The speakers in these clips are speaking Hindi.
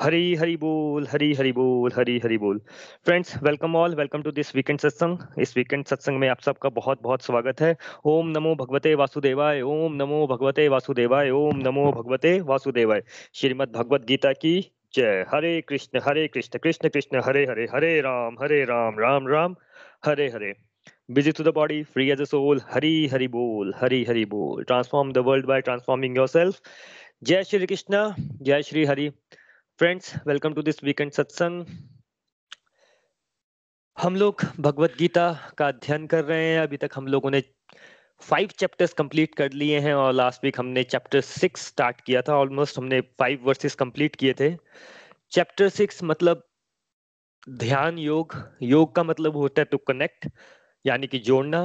हरी हरी बोल, हरी हरी बोल, हरी हरी बोल। Friends welcome all welcome to this weekend satsang इस वीकेंड सत्संग में आप सबका बहुत बहुत स्वागत है। ओम नमो भगवते वासुदेवाय, ओम नमो भगवते वासुदेवाय, ओम नमो भगवते वासुदेवाय। श्रीमद् भगवत गीता की जय। हरे कृष्ण हरे कृष्ण कृष्ण कृष्ण, हरे हरे हरे राम हरे राम राम राम, हरे हरे। Busy to the body, free as a soul hari hari bol hari hari bol transform the world by transforming yourself जय श्री कृष्ण, जय Shri Hari. Friends welcome to this weekend satsang हम लोग भगवत गीता का अध्ययन कर रहे हैं। अभी तक हम लोगों ने फाइव चैप्टर्स कंप्लीट कर लिए हैं और लास्ट वीक हमने चैप्टर सिक्स स्टार्ट किया था। ऑलमोस्ट हमने फाइव वर्सेस कंप्लीट किए थे। चैप्टर सिक्स मतलब ध्यान योग। योग का मतलब होता है टू कनेक्ट यानी कि जोड़ना।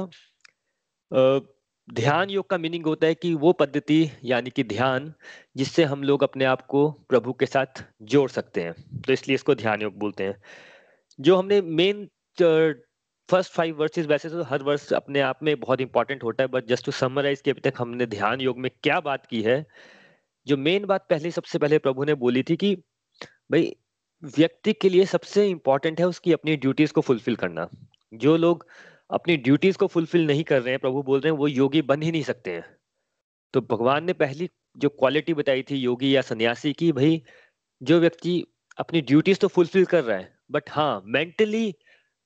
ध्यान योग का मीनिंग होता है कि वो पद्धति, यानी कि ध्यान, जिससे हम लोग अपने आप को प्रभु के साथ जोड़ सकते हैं। तो इसलिए इसको ध्यान योग बोलते हैं। जो हमने मेन फ़र्स्ट फाइव वर्सेस वैसे तो हर वर्ष अपने आप में बहुत इंपॉर्टेंट होता है बट जस्ट टू समराइज के अभी तक हमने ध्यान योग में क्या बात की है, जो मेन बात पहले, सबसे पहले प्रभु ने बोली थी कि, भाई, व्यक्ति के लिए सबसे इंपॉर्टेंट है उसकी अपनी ड्यूटीज़ को फुलफिल करना। जो लोग अपनी ड्यूटीज़ को फुलफिल नहीं कर रहे हैं, प्रभु बोल रहे हैं, वो योगी बन ही नहीं सकते हैं। तो भगवान ने पहली जो क्वालिटी बताई थी, योगी या सन्यासी की, भाई, जो व्यक्ति अपनी ड्यूटीज़ तो फुलफिल कर रहा है बट हाँ मेंटली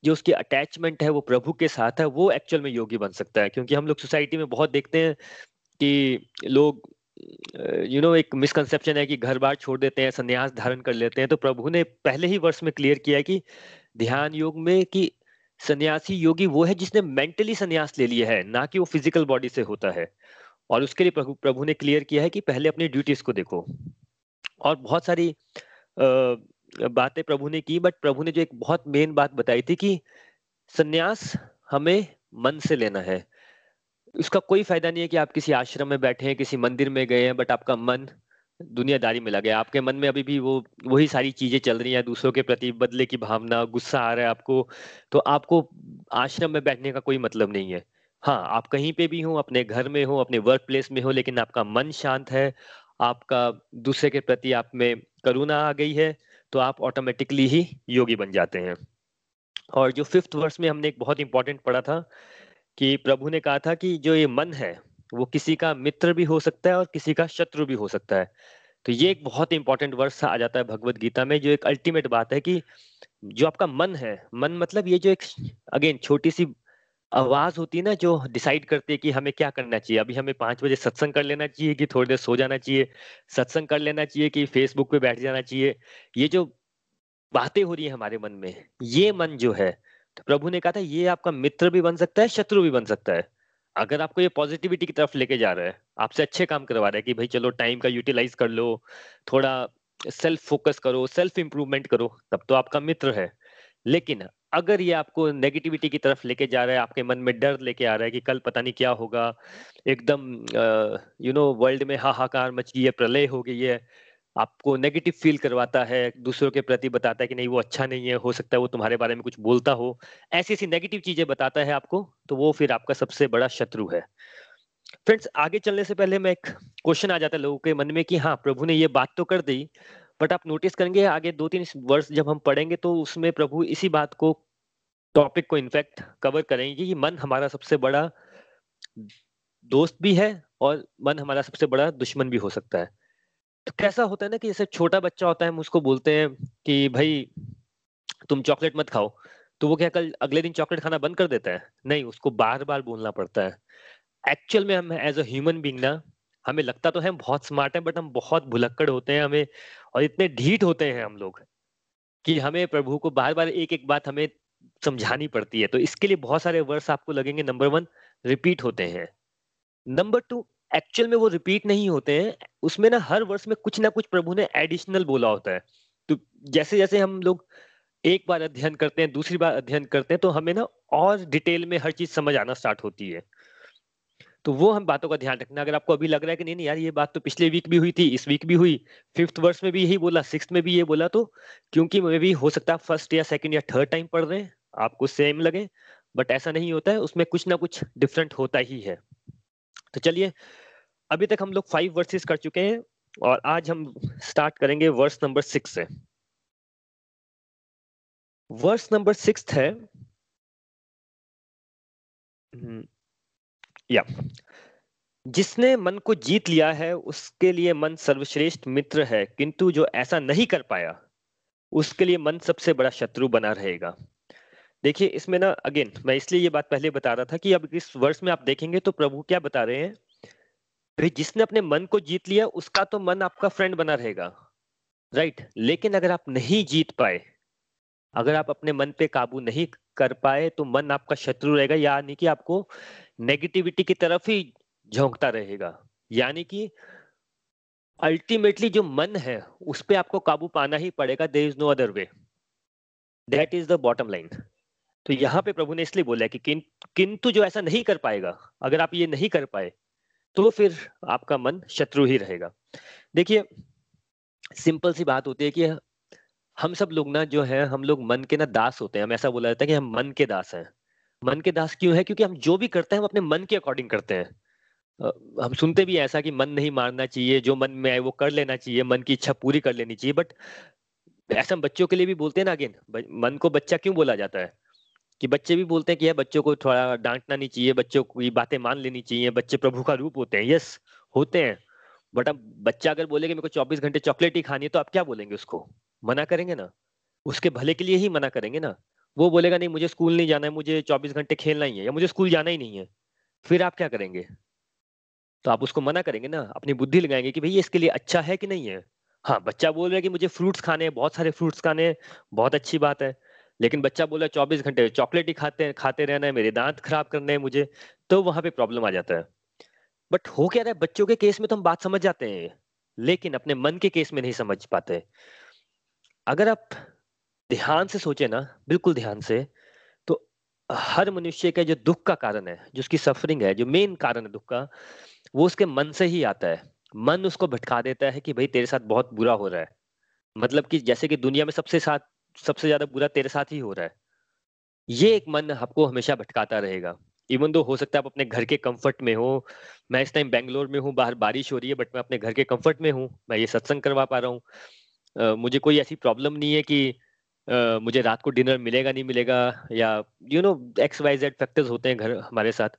जो उसकी अटैचमेंट है, वो प्रभु के साथ है, वो एक्चुअल में योगी बन सकता है। क्योंकि हम लोग सोसाइटी में बहुत देखते हैं कि लोग यू नो एक मिसकंसेप्शन है कि घर बार छोड़ देते हैं, संन्यास धारण कर लेते हैं। तो प्रभु ने पहले ही वर्ष में क्लियर किया कि ध्यान योग में कि सन्यासी योगी वो है जिसने मेंटली सन्यास ले लिया है, ना कि वो फ़िज़िकल बॉडी से होता है। और उसके लिए प्रभु प्रभु ने क्लियर किया है कि पहले अपनी ड्यूटीज़ को देखो। और बहुत सारी बातें प्रभु ने की बट प्रभु ने जो एक बहुत मेन बात बताई थी कि सन्यास हमें मन से लेना है। उसका कोई फ़ायदा नहीं है कि आप किसी आश्रम में बैठे हैं, किसी मंदिर में गए हैं बट आपका मन दुनियादारी में लगे। आपके मन में अभी भी वो, वही सारी चीज़ें चल रही हैं, दूसरों के प्रति बदले की भावना, गुस्सा आ रहा है आपको तो आपको आश्रम में बैठने का कोई मतलब नहीं है। हाँ आप कहीं पे भी हो, अपने घर में हो, अपने वर्क प्लेस में हो, लेकिन आपका मन शांत है, आपका दूसरे के प्रति आप में करुणा आ गई है तो आप ऑटोमेटिकली ही योगी बन जाते हैं। और जो फिफ्थ वर्ष में हमने एक बहुत इंपॉर्टेंट पढ़ा था कि प्रभु ने कहा था कि जो ये मन है वो किसी का मित्र भी हो सकता है और किसी का शत्रु भी हो सकता है। तो ये एक बहुत इंपॉर्टेंट वर्ष आ जाता है भगवत गीता में, जो एक अल्टीमेट बात है कि जो आपका मन है, मन मतलब ये जो एक अगेन छोटी सी आवाज़ होती है ना, जो डिसाइड करती है कि हमें क्या करना चाहिए। अभी हमें पाँच बजे सत्संग कर लेना चाहिए कि थोड़ी देर सो जाना चाहिए, सत्संग कर लेना चाहिए कि फेसबुक पे बैठ जाना चाहिए। ये जो बातें हो रही है हमारे मन में, ये मन जो है तो प्रभु ने कहा था, ये आपका मित्र भी बन सकता है, शत्रु भी बन सकता है। अगर आपको ये पॉजिटिविटी की तरफ़ लेके जा रहा है, आपसे अच्छे काम करवा रहा है कि भाई चलो टाइम का यूटिलाइज कर लो, थोड़ा सेल्फ फोकस करो सेल्फ इंप्रूवमेंट करो, तब तो आपका मित्र है। लेकिन अगर ये आपको नेगेटिविटी की तरफ़ लेके जा रहा है, आपके मन में डर लेके आ रहा है कि कल पता नहीं क्या होगा, एकदम यू नो वर्ल्ड में हाहाकार मच गई है, प्रलय हो गई है आपको नेगेटिव फील करवाता है, दूसरों के प्रति बताता है कि नहीं, वो अच्छा नहीं है, हो सकता है वो तुम्हारे बारे में कुछ बोलता हो। ऐसी ऐसी नेगेटिव चीज़ें बताता है आपको तो वो फिर आपका सबसे बड़ा शत्रु है। फ्रेंड्स आगे चलने से पहले मैं एक क्वेश्चन आ जाता है लोगों के मन में कि हाँ प्रभु ने ये बात तो कर दी बट आप नोटिस करेंगे आगे दो तीन वर्ष जब हम पढ़ेंगे तो उसमें प्रभु इसी बात को टॉपिक को इनफैक्ट कवर करेंगे कि मन हमारा सबसे बड़ा दोस्त भी है और मन हमारा सबसे बड़ा दुश्मन भी हो सकता है। कैसा होता है ना कि जैसे छोटा बच्चा होता है, हम उसको बोलते हैं कि, भाई, तुम चॉकलेट मत खाओ। तो वो क्या कल, अगले दिन चॉकलेट खाना बंद कर देता है? नहीं, उसको बार बार बोलना पड़ता है। एक्चुअल में हम एज अ ह्यूमन बींग ना, हमें लगता तो है हम बहुत स्मार्ट हैं बट हम बहुत भुलक्कड़ होते हैं हमें, और इतने ढीठ होते हैं हम लोग, कि हमें प्रभु को बार बार एक एक बात हमें समझानी पड़ती है। तो इसके लिए बहुत सारे वर्ड्स आपको लगेंगे। नंबर वन, रिपीट होते हैं। नंबर टू एक्चुअल में वो रिपीट नहीं होते हैं, उसमें ना हर वर्ष में कुछ ना कुछ प्रभु ने एडिशनल बोला होता है। तो जैसे जैसे हम लोग एक बार अध्ययन करते हैं, दूसरी बार अध्ययन करते हैं तो हमें ना और डिटेल में हर चीज़ समझ आना स्टार्ट होती है। तो वो हम बातों का ध्यान रखना, अगर आपको अभी लग रहा है कि नहीं नहीं यार, ये बात तो पिछले वीक भी हुई थी, इस वीक भी हुई फिफ्थ वर्ष में भी यही बोला सिक्स में भी ये बोला तो क्योंकि मे भी हो सकता है फ़र्स्ट या सेकेंड या थर्ड टाइम पढ़ रहे हैं, आपको सेम लगे बट ऐसा नहीं होता है, उसमें कुछ ना कुछ डिफरेंट होता ही है। तो चलिए, अभी तक हम लोग फाइव वर्सेस कर चुके हैं और आज हम स्टार्ट करेंगे वर्स नंबर सिक्स से। वर्स नंबर सिक्स है या जिसने मन को जीत लिया है, उसके लिए मन सर्वश्रेष्ठ मित्र है, किंतु जो ऐसा नहीं कर पाया, उसके लिए मन सबसे बड़ा शत्रु बना रहेगा। देखिए, इसमें ना अगेन मैं इसलिए ये बात पहले बता रहा था कि अब इस वर्ष में आप देखेंगे तो प्रभु क्या बता रहे हैं? भाई, जिसने अपने मन को जीत लिया, उसका तो मन आपका फ्रेंड बना रहेगा राइट लेकिन अगर आप नहीं जीत पाए, अगर आप अपने मन पे काबू नहीं कर पाए तो मन आपका शत्रु रहेगा, यानी कि आपको नेगेटिविटी की तरफ़ ही झोंकता रहेगा। यानी कि अल्टीमेटली जो मन है, उस पर आपको काबू पाना ही पड़ेगा there is no other way that is the bottom line तो यहाँ पे प्रभु ने इसलिए बोला है कि किन, किंतु जो ऐसा नहीं कर पाएगा अगर आप ये नहीं कर पाए तो फिर आपका मन शत्रु ही रहेगा। देखिए सिंपल सी बात होती है कि हम सब लोग ना जो है हम लोग मन के ना दास होते हैं। हम ऐसा बोला जाता है कि हम मन के दास हैं। मन के दास क्यों है? क्योंकि हम जो भी करते हैं हम अपने मन के अकॉर्डिंग करते हैं। हम सुनते भी ऐसा कि मन नहीं मारना चाहिए जो मन में आए वो कर लेना चाहिए मन की इच्छा पूरी कर लेनी चाहिए। बट ऐसा हम बच्चों के लिए भी बोलते हैं ना अगेन मन को बच्चा क्यों बोला जाता है? कि बच्चे भी बोलते हैं कि बच्चों को थोड़ा डांटना नहीं चाहिए, बच्चों को बातें मान लेनी चाहिए, बच्चे प्रभु का रूप होते हैं। यस होते हैं। बट अब बच्चा अगर बोले कि मेरे को चौबीस घंटे चॉकलेट ही खानी है तो आप क्या बोलेंगे उसको? मना करेंगे ना? उसके भले के लिए ही मना करेंगे ना? वो बोलेगा, नहीं, मुझे स्कूल नहीं जाना है, मुझे चौबीस घंटे खेलना ही है, या मुझे स्कूल जाना ही नहीं है। फिर आप क्या करेंगे? तो आप उसको मना करेंगे ना? अपनी बुद्धि लगाएँगे कि भैया इसके लिए अच्छा है कि नहीं है? हाँ बच्चा बोल रहा है कि मुझे फ्रूट्स खाने हैं, बहुत सारे फ्रूट्स खाने हैं, बहुत अच्छी बात है। लेकिन बच्चा बोला चौबीस घंटे चॉकलेट ही खाते खाते रहना है, मेरे दांत खराब करने हैं मुझे। तो वहाँ पे प्रॉब्लम आ जाता है। बट हो क्या रहा है, बच्चों के केस में तो हम बात समझ जाते हैं, लेकिन अपने मन के केस में नहीं समझ पाते। अगर आप ध्यान से सोचे ना, बिल्कुल ध्यान से तो हर मनुष्य का जो दुख का कारण है, जो उसकी सफरिंग है, जो मेन कारण है दुख का, वो उसके मन से ही आता है। मन उसको भटका देता है कि, भाई, तेरे साथ बहुत बुरा हो रहा है। मतलब कि जैसे कि दुनिया में सबसे साथ सबसे ज़्यादा बुरा तेरे साथ ही हो रहा है। ये एक मन आपको हमेशा भटकाता रहेगा। इवन दो हो सकता है आप अपने घर के कंफर्ट में हो मैं इस टाइम बैंगलोर में हूँ बाहर बारिश हो रही है बट मैं अपने घर के कंफर्ट में हूँ मैं ये सत्संग करवा पा रहा हूँ। मुझे कोई ऐसी प्रॉब्लम नहीं है कि uh, मुझे रात को डिनर मिलेगा नहीं मिलेगा या you know X Y Z factors होते हैं घर हमारे साथ।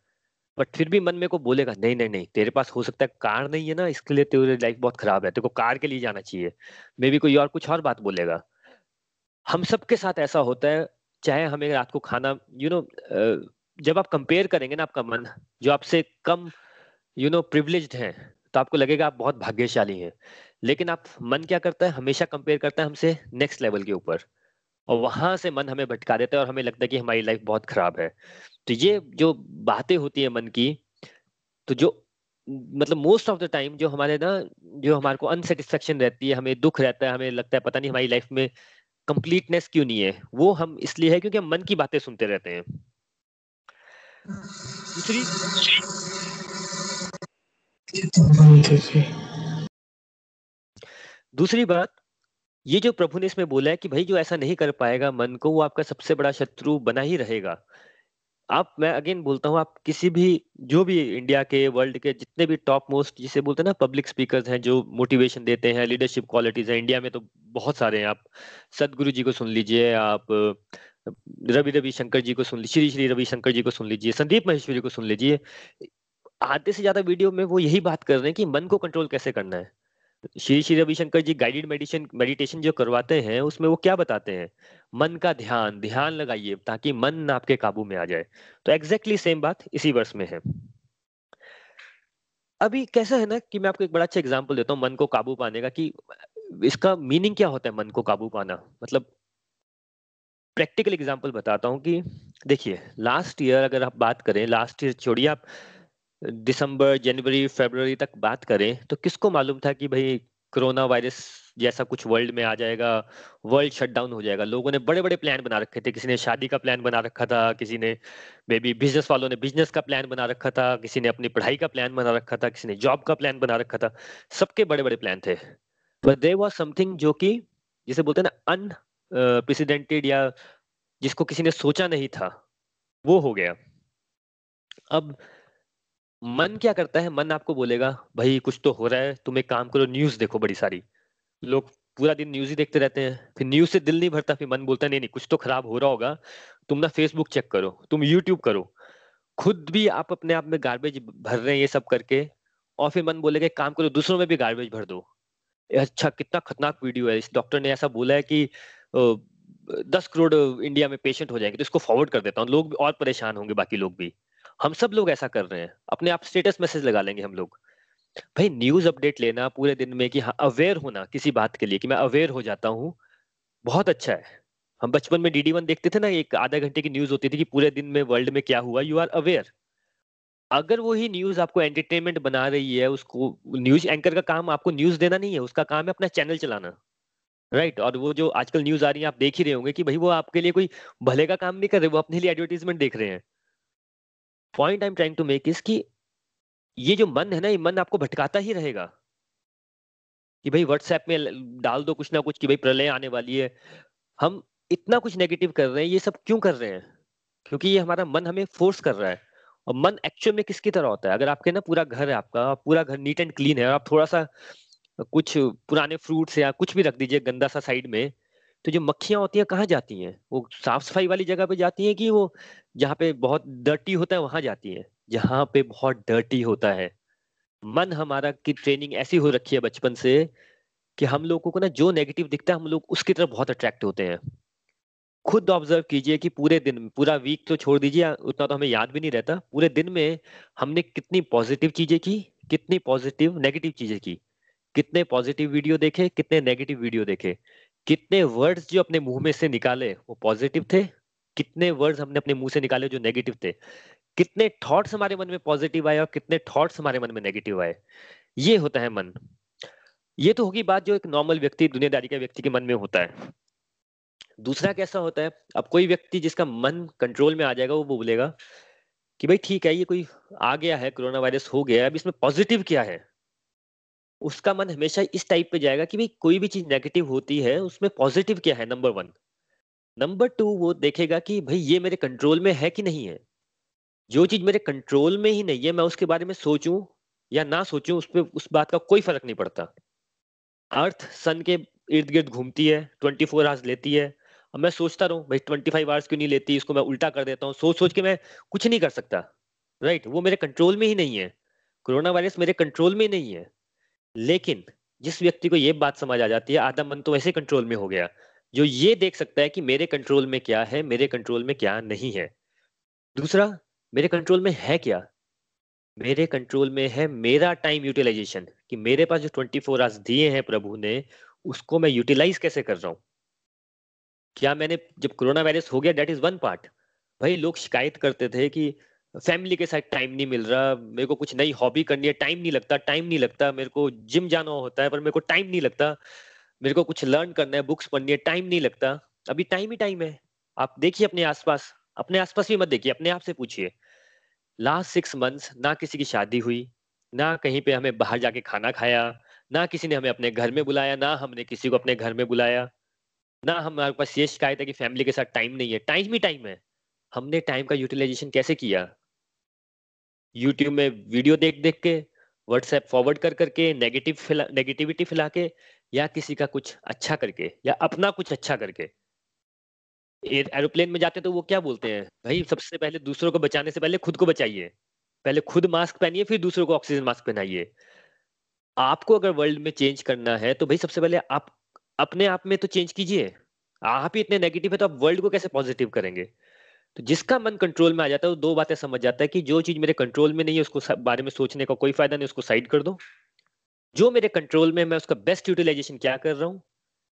बट फिर भी मन में को बोलेगा नहीं नहीं नहीं तेरे पास हो सकता है कार नहीं है ना इसके लिए तेरी लाइफ बहुत खराब है तेरे को कार के लिए जाना चाहिए। मे भी कोई और कुछ और बात बोलेगा। हम सबके साथ ऐसा होता है चाहे हमें रात को खाना यू you नो know, जब आप कंपेयर करेंगे ना आपका मन जो आपसे कम यू नो प्रिविलेज्ड है तो आपको लगेगा आप बहुत भाग्यशाली हैं। लेकिन आप मन क्या करता है? हमेशा कंपेयर करता है हमसे नेक्स्ट लेवल के ऊपर। और वहाँ से मन हमें भटका देता है और हमें लगता है कि हमारी लाइफ बहुत खराब है। तो ये जो बातें होती है मन की तो जो मतलब मोस्ट ऑफ़ द टाइम जो हमारे ना जो हमारे को अनसेटिस्फेक्शन रहती है हमें दुख रहता है हमें लगता है पता नहीं हमारी लाइफ में कंप्लीटनेस क्यों नहीं है? वो हम इसलिए है क्योंकि हम मन की बातें सुनते रहते हैं। दूसरी दूसरी बात, ये जो प्रभु ने इसमें बोला है कि भाई जो ऐसा नहीं कर पाएगा मन को, वो आपका सबसे बड़ा शत्रु बना ही रहेगा। आप, मैं अगेन बोलता हूँ, आप किसी भी, जो भी इंडिया के वर्ल्ड के जितने भी टॉप मोस्ट जिसे बोलते हैं ना पब्लिक स्पीकर्स हैं, जो मोटिवेशन देते हैं लीडरशिप क्वालिटीज हैं इंडिया में तो बहुत सारे हैं। आप सदगुरु जी को सुन लीजिए, आप रवि रवि शंकर जी को सुन लीजिए, श्री श्री रवि शंकर जी को सुन लीजिए, संदीप महेश्वरी को सुन लीजिए। आधे से ज़्यादा वीडियो में वो यही बात कर रहे हैं कि मन को कंट्रोल कैसे करना है। Shri Shri Ravi Shankar ji guided meditation meditation जो करवाते हैं, उसमें वो क्या बताते हैं? मन का ध्यान ध्यान लगाइए ताकि मन आपके काबू में आ जाए। तो एग्जैक्टली सेम बात इसी वर्ष में है। अभी कैसा है ना कि मैं आपको एक बड़ा अच्छा एग्ज़ाम्पल देता हूँ मन को काबू पाने का कि इसका मीनिंग क्या होता है मन को काबू पाना? मतलब प्रैक्टिकल एग्ज़ाम्पल बताता हूँ कि देखिए लास्ट ईयर अगर आप बात करें लास्ट ईयर छोड़िए आप दिसंबर, जनवरी, फरवरी तक बात करें तो किसको मालूम था कि भाई कोरोना वायरस जैसा कुछ वर्ल्ड में आ जाएगा वर्ल्ड शटडाउन हो जाएगा। लोगों ने बड़े बड़े प्लान बना रखे थे। किसी ने शादी का प्लान बना रखा था, किसी ने मे बी बिज़नेस वालों ने बिज़नेस का प्लान बना रखा था, किसी ने अपनी पढ़ाई का प्लान बना रखा था, किसी ने जॉब का प्लान बना रखा था। सबके बड़े बड़े प्लान थे। बट देर वॉज़ समथिंग जो कि, जिसे बोलते हैं ना अनप्रेसिडेंटेड या जिसको किसी ने सोचा नहीं था, वो हो गया। अब मन क्या करता है? मन आपको बोलेगा, भाई, कुछ तो हो रहा है, तुम एक काम करो न्यूज़ देखो बड़ी सारी। लोग पूरा दिन न्यूज़ ही देखते रहते हैं। फिर न्यूज़ से दिल नहीं भरता, फिर मन बोलता है, नहीं नहीं, कुछ तो खराब हो रहा होगा, तुम ना फेसबुक चेक करो, तुम यूट्यूब करो। खुद भी आप अपने आप में गार्बेज भर रहे हैं ये सब करके, और फिर मन बोलेगा काम करो, दूसरों में भी गार्बेज भर दो। अच्छा कितना खतरनाक वीडियो है। इस डॉक्टर ने ऐसा बोला है कि दस करोड़ इंडिया में पेशेंट हो जाएँगे तो इसको फॉरवर्ड कर देता हूँ। लोग और परेशान होंगे, बाकी लोग भी। हम सब लोग ऐसा कर रहे हैं। अपने आप स्टेटस मैसेज लगा लेंगे हम लोग। भाई न्यूज़ अपडेट लेना पूरे दिन में कि हाँ अवेयर होना किसी बात के लिए कि मैं अवेयर हो जाता हूँ। बहुत अच्छा है। हम बचपन में डीडी वन देखते थे ना, एक आधा घंटे की न्यूज़ होती थी कि पूरे दिन में वर्ल्ड में क्या हुआ यू आर अवेयर अगर वही न्यूज़ आपको एंटरटेनमेंट बना रही है, उसको न्यूज़ एंकर का काम आपको न्यूज़ देना नहीं है, उसका काम है अपना चैनल चलाना। Right right? और वो जो आजकल न्यूज़ आ रही है, आप देख ही रहे होंगे कि भाई, वो आपके लिए कोई भले का काम नहीं कर रहे वो अपने लिए एडवर्टीजमेंट देख रहे हैं। Point I am trying to make is कि ये जो मन है ना, ये मन आपको भटकाता ही रहेगा। कि भाई व्हाट्सएप में डाल दो कुछ ना कुछ कि भाई प्रलय आने वाली है। हम इतना कुछ नेगेटिव कर रहे हैं, ये सब क्यों कर रहे हैं? क्योंकि ये हमारा मन हमें फोर्स कर रहा है। और मन एक्चुअल में किसकी तरह होता है? अगर आपके ना पूरा घर है आपका, पूरा घर नीट एंड क्लीन है और आप थोड़ा सा कुछ पुराने फ्रूट्स या कुछ भी रख दीजिए गंदा सा साइड में तो जो मक्खियाँ होती हैं, कहाँ जाती हैं? वो साफ़ सफ़ाई वाली जगह पे जाती हैं कि वो जहाँ पे बहुत डर्टी होता है, वहाँ जाती हैं? जहाँ पे बहुत डर्टी होता है। मन हमारा की ट्रेनिंग ऐसी हो रखी है बचपन से कि हम लोगों को ना जो नेगेटिव दिखता है, हम लोग उसकी तरफ़ बहुत अट्रैक्ट होते हैं। खुद ऑब्ज़र्व कीजिए कि पूरे दिन, पूरा वीक तो छोड़ दीजिए, उतना तो हमें याद भी नहीं रहता। पूरे दिन में हमने कितनी पॉजिटिव चीज़ें की, कितनी पॉजिटिव नेगेटिव चीज़ें की, कितने पॉजिटिव वीडियो देखे, कितने नेगेटिव वीडियो देखे। कितने वर्ड्स जो अपने मुँह में से निकाले, वो पॉजिटिव थे? कितने वर्ड्स हमने अपने मुँह से निकाले जो नेगेटिव थे? कितने थॉट्स हमारे मन में पॉजिटिव आए और कितने थॉट्स हमारे मन में नेगेटिव आए? ये होता है मन। ये तो होगी बात जो एक नॉर्मल व्यक्ति, दुनियादारी के व्यक्ति के मन में होता है। दूसरा कैसा होता है? अब कोई व्यक्ति जिसका मन कंट्रोल में आ जाएगा, वो बोलेगा कि भाई ठीक है, ये कोई आ गया है कोरोना वायरस हो गया है, अब इसमें पॉजिटिव क्या है? उसका मन हमेशा इस टाइप पे जाएगा कि भाई कोई भी चीज़ नेगेटिव होती है, उसमें पॉजिटिव क्या है नंबर वन नंबर टू वो देखेगा कि भाई ये मेरे कंट्रोल में है कि नहीं है? जो चीज़ मेरे कंट्रोल में ही नहीं है, मैं उसके बारे में सोचूं या ना सोचूं, उस पर उस बात का कोई फ़र्क नहीं पड़ता। अर्थ सन के इर्द गिर्द घूमती है ट्वेंटी फोर आवर्स लेती है। अब मैं सोचता रहूँ, भाई ट्वेंटी फाइव आवर्स क्यों नहीं लेती, इसको मैं उल्टा कर देता हूँ सोच सोच के मैं कुछ नहीं कर सकता। राइट वो मेरे कंट्रोल में ही नहीं है। कोरोना वायरस मेरे कंट्रोल में ही नहीं है। लेकिन जिस व्यक्ति को ये बात समझ आ जाती है, आधा मन तो वैसे कंट्रोल में हो गया, जो ये देख सकता है कि मेरे कंट्रोल में क्या है, मेरे कंट्रोल में क्या नहीं है। दूसरा, मेरे कंट्रोल में है क्या? मेरे कंट्रोल में है मेरा टाइम यूटिलाइजेशन कि मेरे पास जो ट्वेंटी फोर आवर्स दिए हैं प्रभु ने, उसको मैं यूटिलाइज कैसे कर रहा हूँ? क्या मैंने, जब कोरोना वायरस हो गया डेट इज़ वन पार्ट भाई, लोग शिकायत करते थे कि फैमिली के साथ टाइम नहीं मिल रहा, मेरे को कुछ नई हॉबी करनी है टाइम नहीं लगता टाइम नहीं लगता, मेरे को जिम जाना होता है, पर मेरे को टाइम नहीं लगता। मेरे को कुछ लर्न करना है बुक्स पढ़नी है टाइम नहीं लगता। अभी टाइम ही टाइम है। आप देखिए अपने आसपास अपने आसपास भी मत देखिए, अपने आप से पूछिए। लास्ट सिक्स मंथ्स ना किसी की शादी हुई, ना कहीं पे हमें बाहर जाके खाना खाया, ना किसी ने हमें अपने घर में बुलाया, ना हमने किसी को अपने घर में बुलाया, ना हमारे पास ये शिकायत है कि फैमिली के साथ टाइम नहीं है। टाइम ही टाइम है। हमने टाइम का यूटिलाइजेशन कैसे किया? यूट्यूब में वीडियो देख देख के व्हाट्सएप फॉरवर्ड कर करके नेगेटिव फिला नेगेटिविटी फैला के, या किसी का कुछ अच्छा करके, या अपना कुछ अच्छा करके। एरोप्लेन में जाते तो वो क्या बोलते हैं? भाई, सबसे पहले दूसरों को बचाने से पहले खुद को बचाइए। पहले खुद मास्क पहनिए, फिर दूसरों को ऑक्सीजन मास्क पहनाइए। आपको अगर वर्ल्ड में चेंज करना है तो भाई, सबसे पहले आप अपने आप में तो चेंज कीजिए। आप ही इतने नेगेटिव है तो आप वर्ल्ड को कैसे पॉजिटिव करेंगे? तो जिसका मन कंट्रोल में आ जाता है, वो दो बातें समझ जाता है कि जो चीज़ मेरे कंट्रोल में नहीं है, उसको बारे में सोचने का कोई फ़ायदा नहीं, उसको साइड कर दो। जो मेरे कंट्रोल में मैं उसका बेस्ट यूटिलाइजेशन क्या कर रहा हूँ?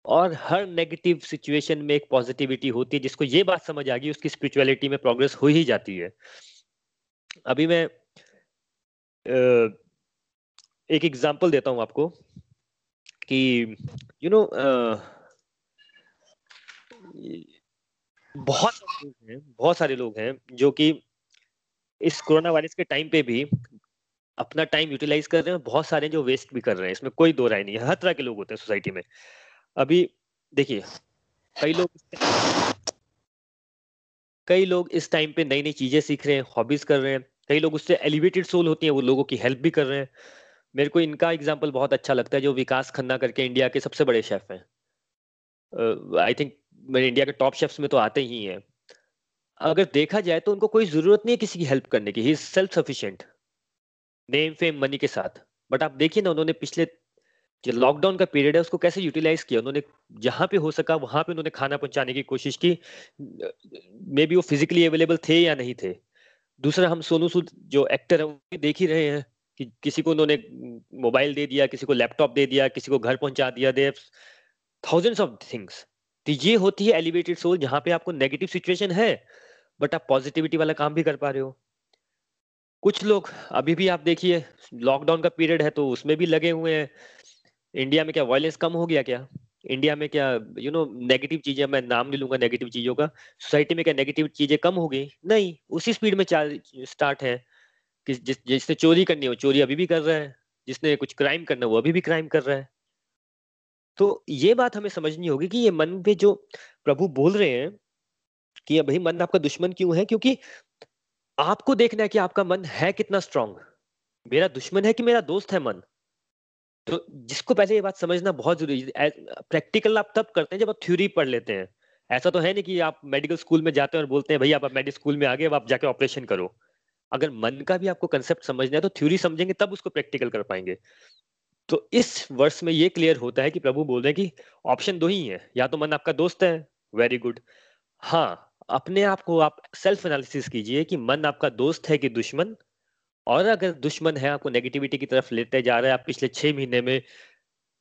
और हर नेगेटिव सिचुएशन में एक पॉजिटिविटी होती है, जिसको ये बात समझ आ गई, उसकी स्पिरिचुअलिटी में प्रोग्रेस हो ही जाती है। अभी मैं एक एग्जांपल देता हूँ आपको कि यू नो बहुत हैं, बहुत सारे लोग हैं जो कि इस कोरोना वायरस के टाइम पे भी अपना टाइम यूटिलाइज कर रहे हैं बहुत सारे जो वेस्ट भी कर रहे हैं। इसमें कोई दो राय नहीं है। हर तरह के लोग होते हैं सोसाइटी में। अभी देखिए, कई लोग कई लोग इस टाइम पे नई नई चीज़ें सीख रहे हैं हॉबीज कर रहे हैं। कई लोग उससे एलिवेटेड सोल होती हैं, वो लोगों की हेल्प भी कर रहे हैं। मेरे को इनका एग्ज़ाम्पल बहुत अच्छा लगता है, जो विकास खन्ना करके इंडिया के सबसे बड़े शेफ हैं। आई थिंक मेरे इंडिया के टॉप शेफ्स में तो आते ही हैं। अगर देखा जाए तो उनको कोई ज़रूरत नहीं है किसी की हेल्प करने की। He is self sufficient name fame money के साथ। बट आप देखिए ना, उन्होंने पिछले जो लॉकडाउन का पीरियड है, उसको कैसे यूटिलाइज किया? उन्होंने जहाँ पे हो सका, वहाँ पे उन्होंने खाना पहुँचाने की कोशिश की। मे बी वो फिजिकली अवेलेबल थे या नहीं थे। दूसरा, हम सोनू सूद जो एक्टर है, वो देख ही रहे हैं कि किसी को उन्होंने मोबाइल दे दिया, किसी को लैपटॉप दे दिया, किसी को घर पहुँचा दिया। दे थाउजेंड्स ऑफ़ थिंग्स तो ये होती है एलिवेटेड सोल जहाँ पे आपको नेगेटिव सिचुएशन है बट आप पॉजिटिविटी वाला काम भी कर पा रहे हो। कुछ लोग, अभी भी आप देखिए लॉकडाउन का पीरियड है तो उसमें भी लगे हुए हैं। इंडिया में क्या वायलेंस कम हो गया क्या? इंडिया में क्या यू नो नेगेटिव चीज़ें, मैं नाम नहीं लूँगा नेगेटिव चीज़ों का। सोसाइटी में क्या नेगेटिव चीज़ें कम हो गई? नहीं, उसी स्पीड में स्टार्ट है। कि जिस जिसने चोरी करनी हो, चोरी अभी भी कर रहा है। जिसने कुछ क्राइम करना वो अभी भी क्राइम कर रहा है। तो ये बात हमें समझनी होगी कि ये मन पे जो प्रभु बोल रहे हैं कि भाई मन आपका दुश्मन क्यों है? क्योंकि आपको देखना है कि आपका मन है कितना स्ट्रांग मेरा दुश्मन है कि मेरा दोस्त है मन? तो जिसको पहले ये बात समझना बहुत ज़रूरी है। प्रैक्टिकल आप तब करते हैं जब आप थ्योरी पढ़ लेते हैं। ऐसा तो है नहीं कि आप मेडिकल स्कूल में जाते हैं और बोलते हैं, भाई आप मेडिकल स्कूल में आ गए आप जाके ऑपरेशन करो। अगर मन का भी आपको कंसेप्ट समझना है तो थ्योरी समझेंगे, तब उसको प्रैक्टिकल कर पाएँगे। तो इस वर्ष में ये क्लियर होता है कि प्रभु बोल रहे हैं कि ऑप्शन दो ही है। या तो मन आपका दोस्त है वेरी गुड हाँ अपने आप को आप सेल्फ एनालिसिस कीजिए कि मन आपका दोस्त है कि दुश्मन। और अगर दुश्मन है, आपको नेगेटिविटी की तरफ़ लेते जा रहा है, आप पिछले छह महीने में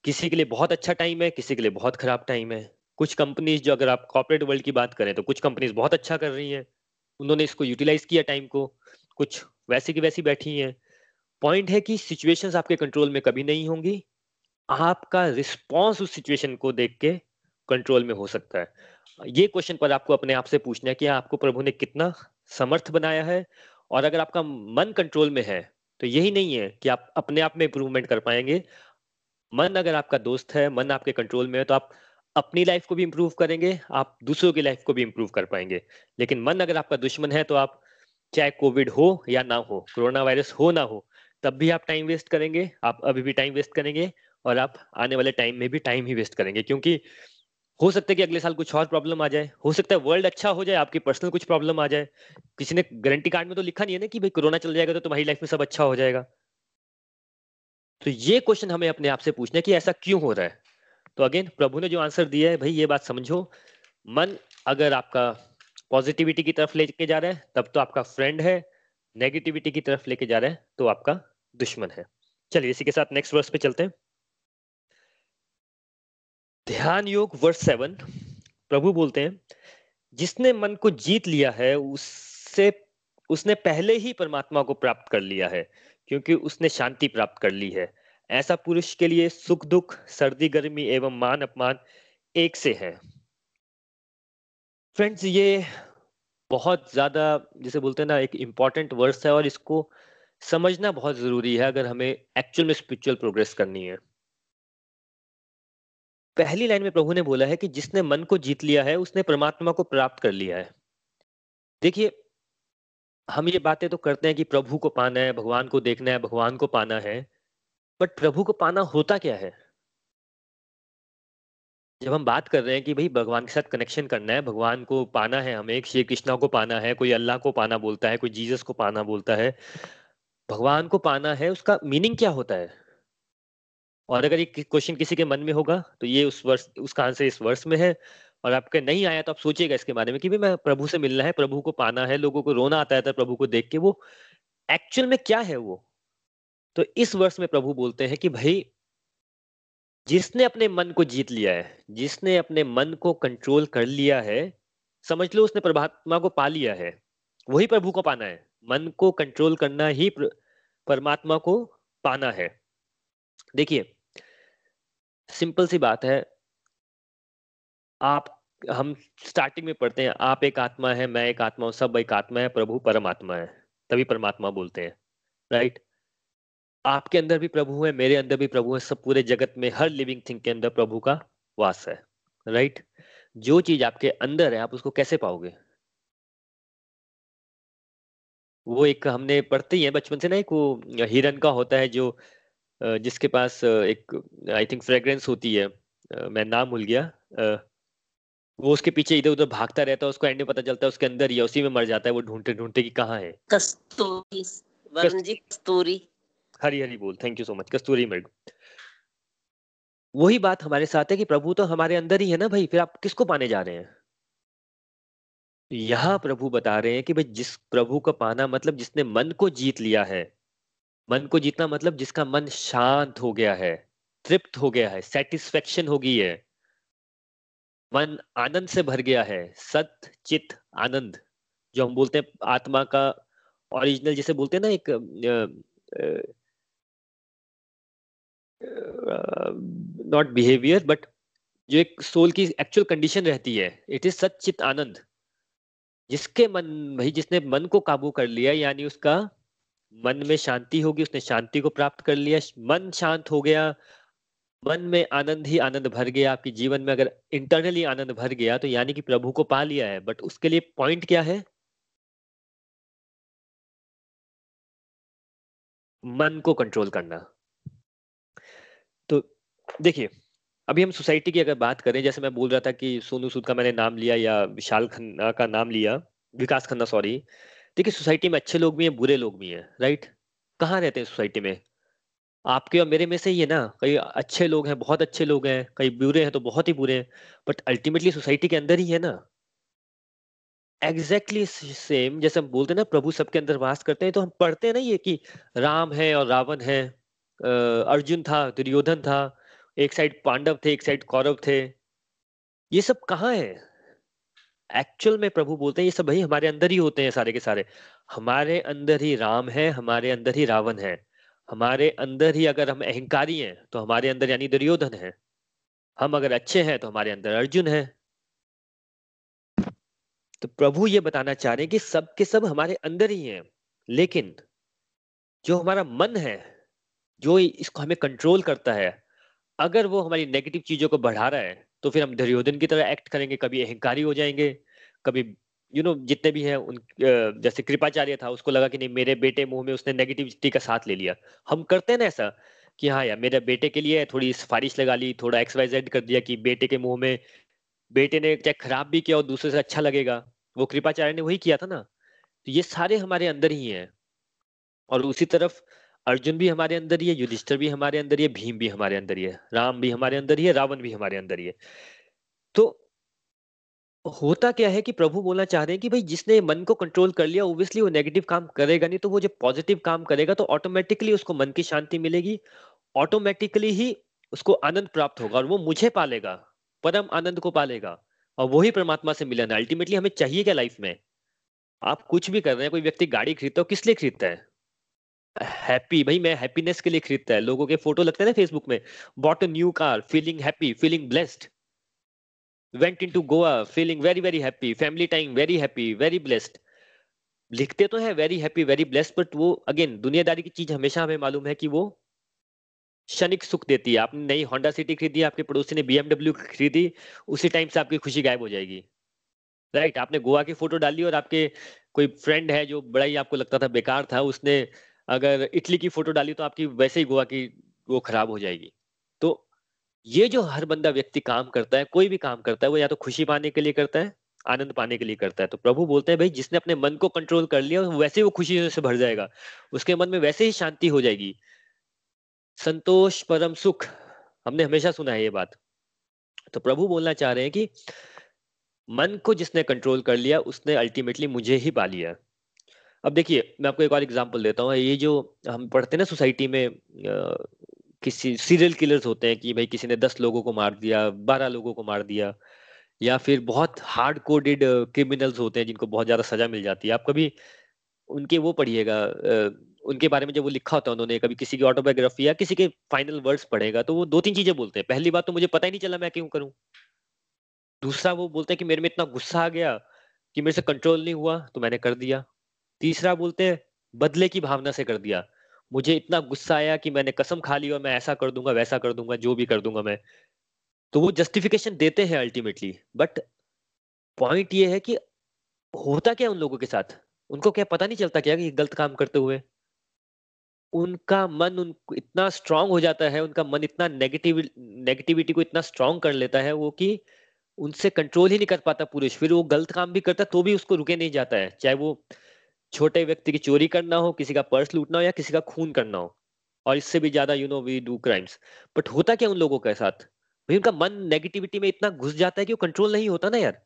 किसी के लिए बहुत अच्छा टाइम है, किसी के लिए बहुत खराब टाइम है। कुछ कंपनीज़ जो अगर आप कॉर्पोरेट वर्ल्ड की बात करें तो कुछ कंपनीज़ बहुत अच्छा कर रही हैं। उन्होंने इसको यूटिलाइज किया टाइम को। कुछ वैसी की वैसी बैठी हैं। पॉइंट है कि सिचुएशंस आपके कंट्रोल में कभी नहीं होंगी। आपका रिस्पॉन्स उस सिचुएशन को देख के कंट्रोल में हो सकता है। ये क्वेश्चन पर आपको अपने आप से पूछना है कि आपको प्रभु ने कितना समर्थ बनाया है? और अगर आपका मन कंट्रोल में है तो यही नहीं है कि आप अपने आप में इंप्रूवमेंट कर पाएँगे। मन अगर आपका दोस्त है, मन आपके कंट्रोल में है तो आप अपनी लाइफ को भी इंप्रूव करेंगे, आप दूसरों की लाइफ को भी इंप्रूव कर पाएँगे। लेकिन मन अगर आपका दुश्मन है तो आप, चाहे कोविड हो या ना हो कोरोना वायरस हो ना हो तब भी आप टाइम वेस्ट करेंगे, आप अभी भी टाइम वेस्ट करेंगे और आप आने वाले टाइम में भी टाइम ही वेस्ट करेंगे, क्योंकि हो सकता है कि अगले साल कुछ और प्रॉब्लम आ जाए, हो सकता है वर्ल्ड अच्छा हो जाए, आपकी पर्सनल कुछ प्रॉब्लम आ जाए। किसी ने गारंटी कार्ड में तो लिखा नहीं है ना कि भाई कोरोना चल जाएगा तो तुम्हारी लाइफ में सब अच्छा हो जाएगा। तो ये क्वेश्चन हमें अपने आप से पूछना है कि ऐसा क्यों हो रहा है। तो अगेन प्रभु ने जो आंसर दिया है, भाई ये बात समझो। मन अगर आपका पॉजिटिविटी की तरफ़ लेके जा रहा है, तब तो आपका फ्रेंड है नेगेटिविटी की तरफ़ लेके जा रहा है तो आपका दुश्मन है। चलिए इसी के साथ नेक्स्ट वर्स पे चलते हैं। ध्यान योग वर्ष सेवन प्रभु बोलते हैं, जिसने मन को जीत लिया है, उससे, उसने पहले ही परमात्मा को प्राप्त कर लिया है, क्योंकि उसने शांति प्राप्त कर ली है। ऐसा पुरुष के लिए सुख दुख, सर्दी, गर्मी एवं मान अपमान एक से है। फ्रेंड्स, ये बहुत ज़्यादा, जिसे बोलते हैं ना, एक इंपॉर्टेंट वर्स है और इसको समझना बहुत ज़रूरी है अगर हमें एक्चुअल में स्पिरिचुअल प्रोग्रेस करनी है। पहली लाइन में प्रभु ने बोला है कि जिसने मन को जीत लिया है, उसने परमात्मा को प्राप्त कर लिया है। देखिए, हम ये बातें तो करते हैं कि प्रभु को पाना है, भगवान को देखना है, भगवान को पाना है बट प्रभु को पाना होता क्या है? जब हम बात कर रहे हैं कि भाई भगवान के साथ कनेक्शन करना है, भगवान को पाना है हमें, श्री कृष्णा को पाना है, कोई अल्लाह को पाना बोलता है, कोई जीसस को पाना बोलता है भगवान को पाना है, उसका मीनिंग क्या होता है? और अगर ये क्वेश्चन किसी के मन में होगा तो ये उस वर्ष उसका आंसर इस वर्ष में है। और आपके नहीं आया तो आप सोचिएगा इसके बारे में कि भाई मैं प्रभु से मिलना है, प्रभु को पाना है, लोगों को रोना आता है प्रभु को देख के वो एक्चुअल में क्या है वो? तो इस वर्ष में प्रभु बोलते हैं कि भाई, जिसने अपने मन को जीत लिया है, जिसने अपने मन को कंट्रोल कर लिया है, समझ लो उसने परमात्मा को पा लिया है, वही प्रभु को पाना है। मन को कंट्रोल करना ही परमात्मा को पाना है। देखिए सिंपल सी बात है। आप, हम स्टार्टिंग में पढ़ते हैं, आप एक आत्मा है, मैं एक आत्मा हूँ, सब एक आत्मा है, प्रभु परमात्मा है, तभी परमात्मा बोलते हैं राइट आपके अंदर भी प्रभु है, मेरे अंदर भी प्रभु है, सब पूरे जगत में, हर लिविंग थिंग के अंदर प्रभु का वास है राइट जो चीज़ आपके अंदर है, आप उसको कैसे पाओगे? वो एक हमने पढ़ते ही है बचपन से ना एक वो हिरन का होता है जो जिसके पास एक आई थिंक फ्रेग्रेंस होती है। मैं नाम भूल गया। वो उसके पीछे इधर उधर भागता रहता है उसको एंड में पता चलता है उसके अंदर ही है उसी में मर जाता है वो ढूंढते ढूंढते कि कहाँ है। कस्तूरी वरुण जी कस्तूरी। हरी हरी बोल थैंक यू सो मच कस्तूरी मृग। वही बात हमारे साथ है कि प्रभु तो हमारे अंदर ही है ना भाई फिर आप किसको पाने जा रहे हैं? यहाँ प्रभु बता रहे हैं कि भाई जिस प्रभु को पाना मतलब जिसने मन को जीत लिया है, मन को जीतना मतलब जिसका मन शांत हो गया है, तृप्त हो गया है सेटिस्फेक्शन हो गई है। मन आनंद से भर गया है, सत चित आनंद, जो हम बोलते हैं आत्मा का ओरिजिनल जिसे बोलते हैं ना एक नॉट बिहेवियर बट जो एक सोल की एक्चुअल कंडीशन रहती है इट इज़ सचित आनंद। जिसके मन, भाई जिसने मन को काबू कर लिया, यानी उसका मन में शांति होगी, उसने शांति को प्राप्त कर लिया, मन शांत हो गया, मन में आनंद ही आनंद भर गया, आपके जीवन में अगर इंटरनली आनंद भर गया तो यानी कि प्रभु को पा लिया है। बट उसके लिए पॉइंट क्या है? मन को कंट्रोल करना। तो देखिए अभी हम सोसाइटी की अगर बात करें, जैसे मैं बोल रहा था कि सोनू सूद का मैंने नाम लिया या विशाल खन्ना का नाम लिया, विकास खन्ना सॉरी देखिए, सोसाइटी में अच्छे लोग भी हैं, बुरे लोग भी हैं राइट कहाँ रहते हैं सोसाइटी में? आपके और मेरे में से ही है ना? कई अच्छे लोग हैं, बहुत अच्छे लोग हैं, कई बुरे हैं तो बहुत ही बुरे हैं बट अल्टीमेटली सोसाइटी के अंदर ही है ना? एग्जैक्टली exactly सेम जैसे हम बोलते हैं ना, प्रभु सबके अंदर वास करते हैं तो हम पढ़ते हैं ना ये कि राम है और रावण है अर्जुन था, दुर्योधन था एक साइड पांडव थे, एक साइड कौरव थे। ये सब कहाँ है? एक्चुअल में प्रभु बोलते हैं, ये सब भाई हमारे अंदर ही होते हैं सारे के सारे। हमारे अंदर ही राम है, हमारे अंदर ही रावण है। हमारे अंदर ही अगर हम अहंकारी हैं तो हमारे अंदर यानी दुर्योधन है। हम अगर अच्छे हैं तो हमारे अंदर अर्जुन है। तो प्रभु ये बताना चाह रहे हैं कि सब के सब हमारे अंदर ही हैं, लेकिन जो हमारा मन है, जो इसको हमें कंट्रोल करता है अगर वो हमारी नेगेटिव चीज़ों को बढ़ा रहा है तो फिर हम दुर्योधन की तरह एक्ट करेंगे, कभी अहंकारी हो जाएँगे, कभी यू नो जितने भी हैं उन जैसे कृपाचार्य था, उसको लगा कि नहीं, मेरे बेटे मुँह में उसने नेगेटिविटी का साथ ले लिया। हम करते हैं ना ऐसा कि हाँ यार, मेरे बेटे के लिए थोड़ी सिफारिश लगा ली, थोड़ा एक्स वाई जेड कर दिया कि बेटे के मुँह में, बेटे ने चाहे खराब भी किया और दूसरे से अच्छा लगेगा। वो कृपाचार्य ने वही किया था ना। तो ये सारे हमारे अंदर ही हैं। और उसी तरफ़ अर्जुन भी हमारे अंदर ही है, युधिष्ठर भी हमारे अंदर ही है, भीम भी हमारे अंदर ही है, राम भी हमारे अंदर ही है, रावण भी हमारे अंदर ही है। तो होता क्या है कि प्रभु बोलना चाह रहे हैं कि भाई जिसने मन को कंट्रोल कर लिया ओब्वियसली वो नेगेटिव काम करेगा नहीं तो वो जो पॉजिटिव काम करेगा तो ऑटोमेटिकली उसको मन की शांति मिलेगी ऑटोमेटिकली ही उसको आनंद प्राप्त होगा और वो मुझे पालेगा, परम आनंद को पालेगा, और वही परमात्मा से मिलना अल्टीमेटली हमें चाहिए क्या लाइफ में? आप कुछ भी कर रहे हैं, कोई व्यक्ति गाड़ी खरीदता हो किस लिए खरीदता है? हैप्पी भाई मैं हैप्पीनेस के लिए खरीदता है। लोगों के फ़ोटो लगते हैं ना फेसबुक में bought a new car feeling happy feeling blessed went in to Goa feeling very very happy family time very happy very blessed लिखते तो है very happy very blessed but वो अगेन दुनियादारी की चीज़ हमेशा हमें मालूम है कि वो क्षणिक सुख देती है। आपने नई होंडा सिटी खरीदी आपके पड़ोसी ने बीएमडब्ल्यू खरीदी उसी टाइम से आपकी खुशी गायब हो जाएगी। राइट right, आपने गोवा की फ़ोटो डाली और आपके कोई फ्रेंड है जो बड़ा ही आपको लगता था बेकार था उसने अगर इटली की फ़ोटो डाली तो आपकी वैसे ही गोवा की वो खराब हो जाएगी। तो ये जो हर बंदा व्यक्ति काम करता है, कोई भी काम करता है, वो या तो खुशी पाने के लिए करता है, आनंद पाने के लिए करता है। तो प्रभु बोलते हैं, भाई, जिसने अपने मन को कंट्रोल कर लिया, वैसे वो खुशी से भर जाएगा। उसके मन में वैसे ही शांति हो जाएगी। संतोष, परम सुख, हमने हमेशा सुना है ये बात। तो प्रभु बोलना चाह रहे हैं कि मन को जिसने कंट्रोल कर लिया, उसने अल्टीमेटली मुझे ही पा लिया। अब देखिए मैं आपको एक और एग्जांपल देता हूँ। ये जो हम पढ़ते हैं ना सोसाइटी में आ, किसी सीरियल किलर्स होते हैं कि भाई किसी ने दस लोगों को मार दिया बारह लोगों को मार दिया या फिर बहुत हार्ड कोडेड क्रिमिनल्स होते हैं जिनको बहुत ज़्यादा सजा मिल जाती है। आप कभी उनके वो पढ़िएगा उनके बारे में जब वो लिखा होता है उन्होंने कभी किसी की ऑटोबायोग्राफी या किसी के फाइनल वर्ड्स पढ़ेगा तो वो दो तीन चीज़ें बोलते हैं। पहली बात तो मुझे पता ही नहीं चला मैं क्यों करूँ। दूसरा वो बोलते हैं कि मेरे में इतना गुस्सा आ गया कि मेरे से कंट्रोल नहीं हुआ तो मैंने कर दिया। तीसरा बोलते हैं, बदले की भावना से कर दिया। मुझे इतना गुस्सा आया कि मैंने कसम खा ली और मैं ऐसा कर दूँगा, वैसा कर दूँगा, जो भी कर दूँगा मैं। तो वो जस्टिफिकेशन देते हैं अल्टीमेटली बट पॉइंट ये है कि होता क्या उन लोगों के साथ? उनको क्या पता नहीं चलता क्या कि गलत काम करते हुए? उनका मन उन, इतना स्ट्रांग हो जाता है, उनका मन इतना नेगेटिव नेगेटिविटी को इतना स्ट्रांग कर लेता है वो कि उनसे कंट्रोल ही नहीं कर पाता पुरुष। फिर वो गलत काम भी करता तो भी उसको रुके नहीं जाता है। चाहे वो छोटे व्यक्ति की चोरी करना हो, किसी का पर्स लूटना हो या किसी का खून करना हो, और इससे भी ज़्यादा you know we do crimes but होता क्या उन लोगों के साथ? भाई उनका मन नेगेटिविटी में इतना घुस जाता है कि वो कंट्रोल नहीं होता ना यार।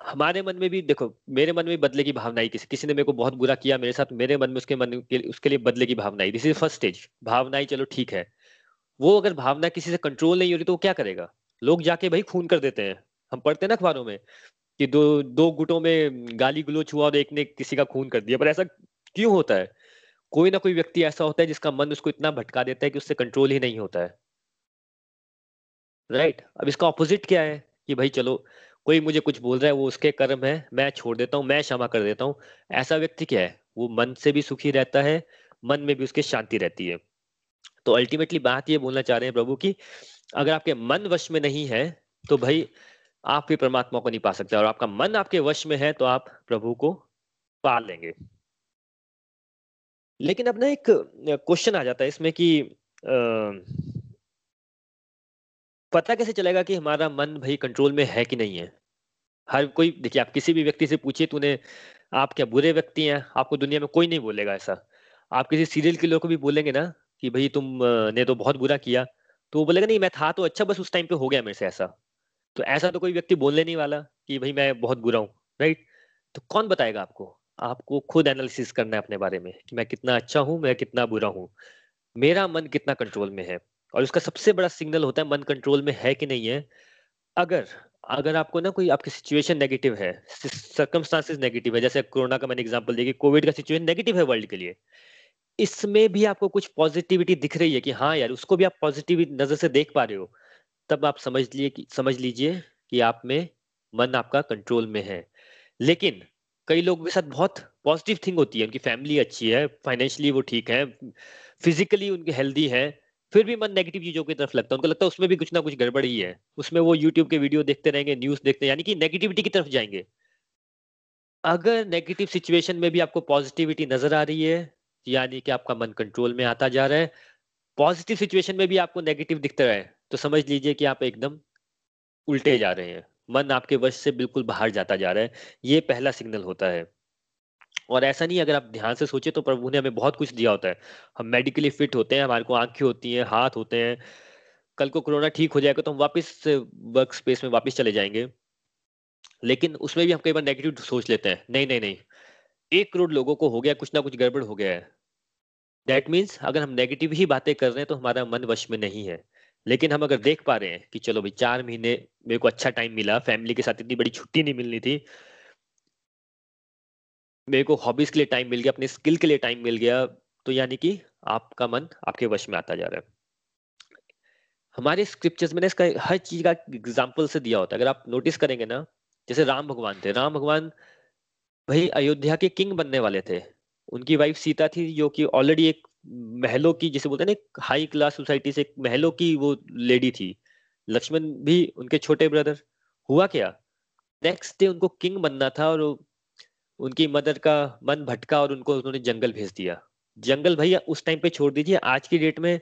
हमारे मन में भी, देखो, मेरे मन में बदले की भावना आई किसी किसी ने मेरे को बहुत बुरा किया, मेरे साथ, मेरे मन में उसके मन के, उसके लिए बदले की भावना आई। दिस इज़ फ़र्स्ट स्टेज भावना आई, चलो ठीक है। वो अगर भावना किसी से कंट्रोल नहीं हो रही तो वो क्या करेगा? लोग जाके भाई खून कर देते हैं। हम पढ़ते हैं ना अखबारों में कि दो दो गुटों में गाली गलोच हुआ और एक ने किसी का खून कर दिया। पर ऐसा क्यों होता है? कोई ना कोई व्यक्ति ऐसा होता है जिसका मन उसको इतना भटका देता है कि उससे कंट्रोल ही नहीं होता है। Right right? अब इसका ऑपोजिट क्या है? कि भाई चलो, कोई मुझे कुछ बोल रहा है, वो उसके कर्म है, मैं छोड़ देता हूँ, मैं क्षमा कर देता हूँ। ऐसा व्यक्ति क्या है? वो मन से भी सुखी रहता है, मन में भी उसके शांति रहती है। तो अल्टीमेटली बात ये बोलना चाह रहे हैं प्रभु की, अगर आपके मन वश में नहीं है तो भाई आप भी परमात्मा को नहीं पा सकते और आपका मन आपके वश में है तो आप प्रभु को पा लेंगे। लेकिन अब ना एक क्वेश्चन आ जाता है इसमें कि आ, पता कैसे चलेगा कि हमारा मन भाई कंट्रोल में है कि नहीं है? हर कोई देखिए आप किसी भी व्यक्ति से पूछिए तूने आप क्या बुरे व्यक्ति हैं? आपको दुनिया में कोई नहीं बोलेगा ऐसा। आप किसी सीरियल किलर को भी बोलेंगे ना कि भाई तुम ने तो बहुत बुरा किया तो वो बोलेगा नहीं मैं था तो अच्छा बस उस टाइम पे हो गया मेरे से ऐसा। तो ऐसा तो कोई व्यक्ति बोलने नहीं वाला कि भाई मैं बहुत बुरा हूँ राइट तो कौन बताएगा आपको? आपको खुद एनालिसिस करना है अपने बारे में कि मैं कितना अच्छा हूँ, मैं कितना बुरा हूँ। मेरा मन कितना कंट्रोल में है? और उसका सबसे बड़ा सिग्नल होता है, मन कंट्रोल में है कि नहीं है? अगर अगर आपको ना कोई, आपकी सिचुएशन नेगेटिव है सर्कमस्टांसेस नेगेटिव है, जैसे कोरोना का मैंने एग्जांपल दिया कि कोविड का सिचुएशन नेगेटिव है वर्ल्ड के लिए, इसमें भी आपको कुछ पॉजिटिविटी दिख रही है कि हाँ यार, उसको भी आप पॉजिटिव नज़र से देख पा रहे हो। तब आप समझ लिए समझ लीजिए कि आप में मन आपका कंट्रोल में है। लेकिन कई लोगों के साथ बहुत पॉजिटिव थिंग होती है, उनकी फैमिली अच्छी है फाइनेंशियली वो ठीक है फिजिकली उनके हेल्दी है, फिर भी मन नेगेटिव चीज़ों की तरफ़ लगता है। उनको लगता है उसमें भी कुछ ना कुछ गड़बड़ ही है। उसमें वो यूट्यूब के वीडियो देखते रहेंगे न्यूज़ देखते, यानी कि नेगेटिविटी की तरफ़ जाएँगे। अगर नेगेटिव सिचुएशन में भी आपको पॉजिटिविटी नज़र आ रही है, यानी कि आपका मन कंट्रोल में आता जा रहा है पॉजिटिव सिचुएशन में भी आपको नेगेटिव दिखता है तो समझ लीजिए कि आप एकदम उल्टे जा रहे हैं। मन आपके वश से बिल्कुल बाहर जाता जा रहा है। ये पहला सिग्नल होता है। और ऐसा नहीं, अगर आप ध्यान से सोचे तो प्रभु ने हमें बहुत कुछ दिया होता है। हम मेडिकली फिट होते हैं, हमारे को आँखें होती हैं, हाथ होते हैं। कल को कोरोना ठीक हो जाएगा तो हम वापस वर्क स्पेस में वापस चले जाएँगे। लेकिन उसमें भी हम कई बार नेगेटिव सोच लेते हैं। नहीं नहीं नहीं। एक करोड़ लोगों को हो गया, कुछ ना कुछ गड़बड़ हो गया है। दैट मीन्स अगर हम नेगेटिव ही बातें कर रहे हैं तो हमारा मन वश में नहीं है। लेकिन हम अगर देख पा रहे हैं कि चलो भाई, चार महीने मेरे को अच्छा टाइम मिला फैमिली के साथ इतनी बड़ी छुट्टी नहीं मिलनी थी। मेरे को हॉबीज के लिए टाइम मिल गया, अपने स्किल के लिए टाइम मिल गया तो यानी कि आपका मन आपके वश में आता जा रहा है। हमारे स्क्रिप्चर्स में ना इसका हर चीज़ का एग्ज़ाम्पल से दिया होता है। अगर आप नोटिस करेंगे ना, जैसे राम भगवान थे। राम भगवान भाई अयोध्या के किंग बनने वाले थे। उनकी वाइफ सीता थी, जो कि ऑलरेडी एक महलों की, जिसे बोलते हैं ना हाई क्लास सोसाइटी से महलों की वो लेडी थी। लक्ष्मण भी उनके छोटे ब्रदर हुआ क्या? नेक्स्ट डे उनको किंग बनना था और उनकी मदर का मन भटका और उनको उन्होंने जंगल भेज दिया। जंगल भैया, उस टाइम पे छोड़ दीजिए, आज की डेट में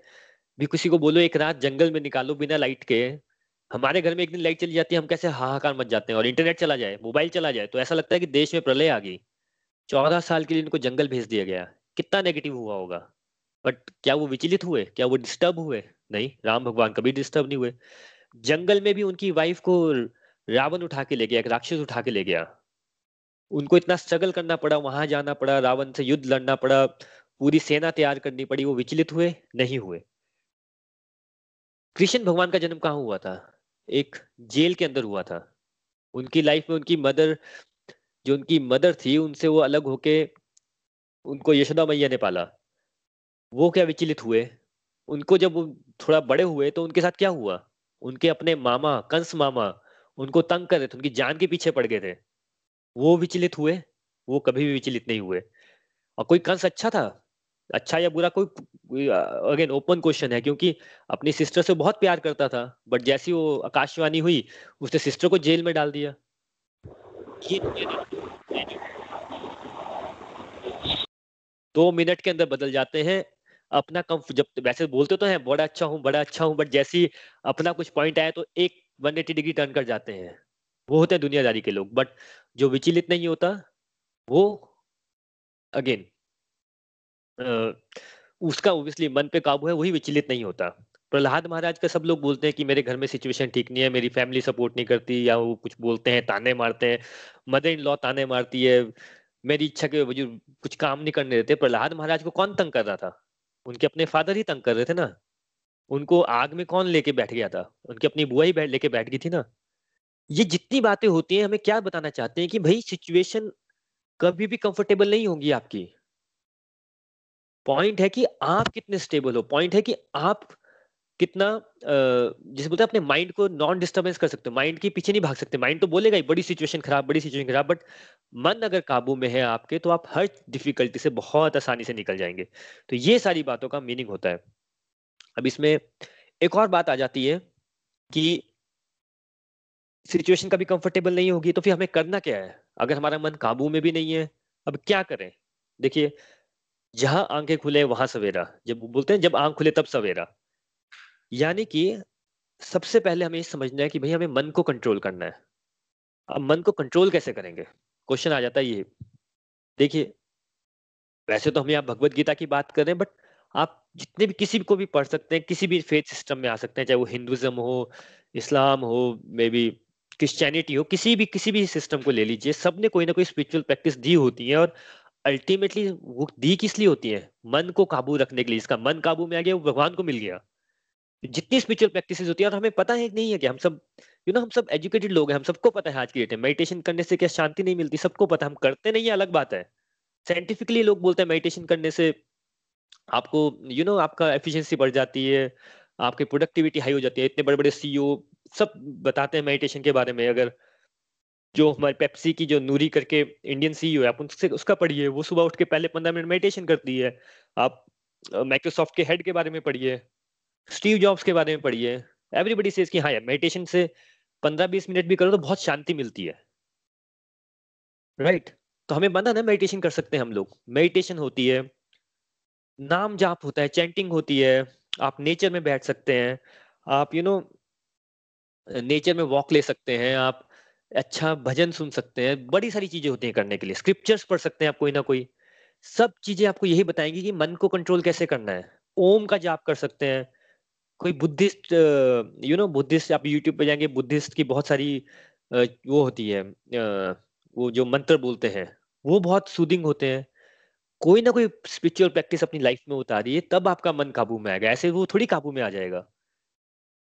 भी किसी को बोलो, एक रात जंगल में निकालो बिना लाइट के। हमारे घर में एक दिन लाइट चली जाती है, हम कैसे हाहाकार मच जाते हैं और इंटरनेट चला जाए मोबाइल चला जाए तो ऐसा लगता है कि देश में प्रलय आ गई। चौदह साल के लिए इनको जंगल भेज दिया गया। कितना नेगेटिव हुआ होगा? बट क्या वो विचलित हुए? क्या वो डिस्टर्ब हुए? नहीं, राम भगवान कभी डिस्टर्ब नहीं हुए। जंगल में भी उनकी वाइफ को रावण उठा के ले गया, एक राक्षस उठा के ले गया। उनको इतना स्ट्रगल करना पड़ा, वहाँ जाना पड़ा, रावण से युद्ध लड़ना पड़ा, पूरी सेना तैयार करनी पड़ी, वो विचलित हुए, नहीं हुए। कृष्ण भगवान का जन्म कहाँ हुआ था? एक जेल के अंदर हुआ था। उनकी लाइफ में उनकी मदर जो उनकी मदर थी, उनसे वो अलग होके उनको यशोदा मैया ने पाला। वो क्या विचलित हुए? उनको जब थोड़ा बड़े हुए तो उनके साथ क्या हुआ? उनके अपने मामा, कंस मामा, उनको तंग कर रहे थे, उनकी जान के पीछे पड़ गए थे। वो विचलित हुए, वो कभी भी विचलित नहीं हुए। और कोई कंस अच्छा था? अच्छा या बुरा कोई अगेन ओपन क्वेश्चन है, क्योंकि अपनी सिस्टर से बहुत प्यार करता था बट जैसी वो आकाशवाणी हुई, उसने सिस्टर को जेल में डाल दिया। ये दो मिनट के अंदर बदल जाते हैं। अपना कम जब वैसे बोलते तो हैं, बड़ा अच्छा हूँ, बड़ा अच्छा हूँ बट जैसी अपना कुछ पॉइंट आया तो एक वन एटी डिग्री टर्न कर जाते हैं। वो होते हैं दुनियादारी के लोग बट जो विचलित नहीं होता, वो अगेन उसका ओबियसली मन पे काबू है, वही विचलित नहीं होता। प्रहलाद महाराज का सब लोग बोलते हैं कि मेरे घर में सिचुएशन ठीक नहीं है, मेरी फैमिली सपोर्ट नहीं करती, या वो कुछ बोलते हैं, ताने मारते हैं मदर इन लॉ ताने मारती है, मेरी इच्छा के वजूद कुछ काम नहीं करने देते। प्रहलाद महाराज को कौन तंग कर रहा था? उनके अपने फादर ही तंग कर रहे थे ना। उनको आग में कौन लेके बैठ गया था? उनकी अपनी बुआ ही लेके बैठ गई थी ना। ये जितनी बातें होती हैं, हमें क्या बताना चाहते हैं कि भाई सिचुएशन कभी भी कंफर्टेबल नहीं होगी आपकी। पॉइंट है कि आप कितने स्टेबल हो। पॉइंट है कि आप कितना जिसे बोलते हैं अपने माइंड को नॉन डिस्टर्बेंस कर सकते हो। माइंड के पीछे नहीं भाग सकते। माइंड तो बोलेगा ही, बड़ी सिचुएशन खराब, बड़ी सिचुएशन खराब बट मन अगर काबू में है आपके तो आप हर डिफिकल्टी से बहुत आसानी से निकल जाएँगे। तो ये सारी बातों का मीनिंग होता है। अब इसमें एक और बात आ जाती है कि सिचुएशन कभी कंफर्टेबल नहीं होगी तो फिर हमें करना क्या है? अगर हमारा मन काबू में भी नहीं है, अब क्या करें? देखिए, जहाँ आँखें खुले, वहाँ सवेरा। जब बोलते हैं, जब आँख खुले, तब सवेरा। यानी कि सबसे पहले हमें समझना है कि भाई हमें मन को कंट्रोल करना है। अब मन को कंट्रोल कैसे करेंगे? क्वेश्चन आ जाता है ये। देखिए, वैसे तो हम यहाँ भगवत गीता की बात कर रहे हैं बट आप जितने भी किसी को भी पढ़ सकते हैं, किसी भी फेथ सिस्टम में आ सकते हैं, चाहे वो हिंदुज्म हो इस्लाम हो मे बी क्रिश्चियनिटी हो, किसी भी किसी भी सिस्टम को ले लीजिए सबने कोई ना कोई स्पिरिचुअल प्रैक्टिस दी होती है और अल्टीमेटली वो दी किस लिए होती है? मन को काबू रखने के लिए। इसका मन काबू में आ गया, वो भगवान को मिल गया। जितनी स्पिरिचुअल प्रैक्टिस होती है और हमें पता है नहीं है कि हम सब यू नो हम सब एजुकेटेड लोग हैं हम सबको पता है आज की डेट में। मेडिटेशन करने से क्या शांति नहीं मिलती? सबको पता हम करते नहीं है अलग बात है। साइंटिफिकली लोग बोलते हैं मेडिटेशन करने से आपको यू you नो know, आपका एफिशिएंसी बढ़ जाती है आपकी प्रोडक्टिविटी हाई हो जाती है। इतने बड़े बड़े सीईओ सब बताते हैं मेडिटेशन के बारे में। अगर जो हमारे पेप्सी की जो नूरी करके इंडियन सीईओ है आप उनसे उसका पढ़िए। वो सुबह उठ के पहले पंद्रह मिनट मेडिटेशन करती है। आप माइक्रोसॉफ्ट के हेड के बारे में पढ़िए। स्टीव जॉब्स के बारे में पढ़िए। एवरीबडी कि हाँ यार मेडिटेशन से पंद्रह बीस मिनट भी करो तो बहुत शांति मिलती है। Right right? तो हमें बंदा ना मेडिटेशन कर सकते हैं हम लोग। मेडिटेशन होती है, नाम जाप होता है चैंटिंग होती है, आप नेचर में बैठ सकते हैं, आप यू नो नेचर में वॉक ले सकते हैं, आप अच्छा भजन सुन सकते हैं, बड़ी सारी चीज़ें होती हैं करने के लिए। स्क्रिप्चर्स पढ़ सकते हैं आप कोई ना कोई। सब चीज़ें आपको यही बताएँगी कि मन को कंट्रोल कैसे करना है। ओम का जाप कर सकते हैं। कोई बुद्धिस्ट यू नो बुद्धिस्ट आप यूट्यूब पे जाएँगे बुद्धिस्ट की बहुत सारी वो होती है वो जो मंत्र बोलते हैं वो बहुत सूदिंग होते हैं। कोई ना कोई स्पिरिचुअल प्रैक्टिस अपनी लाइफ में उतारिए तब आपका मन काबू में आएगा। ऐसे वो थोड़ी काबू में आ जाएगा।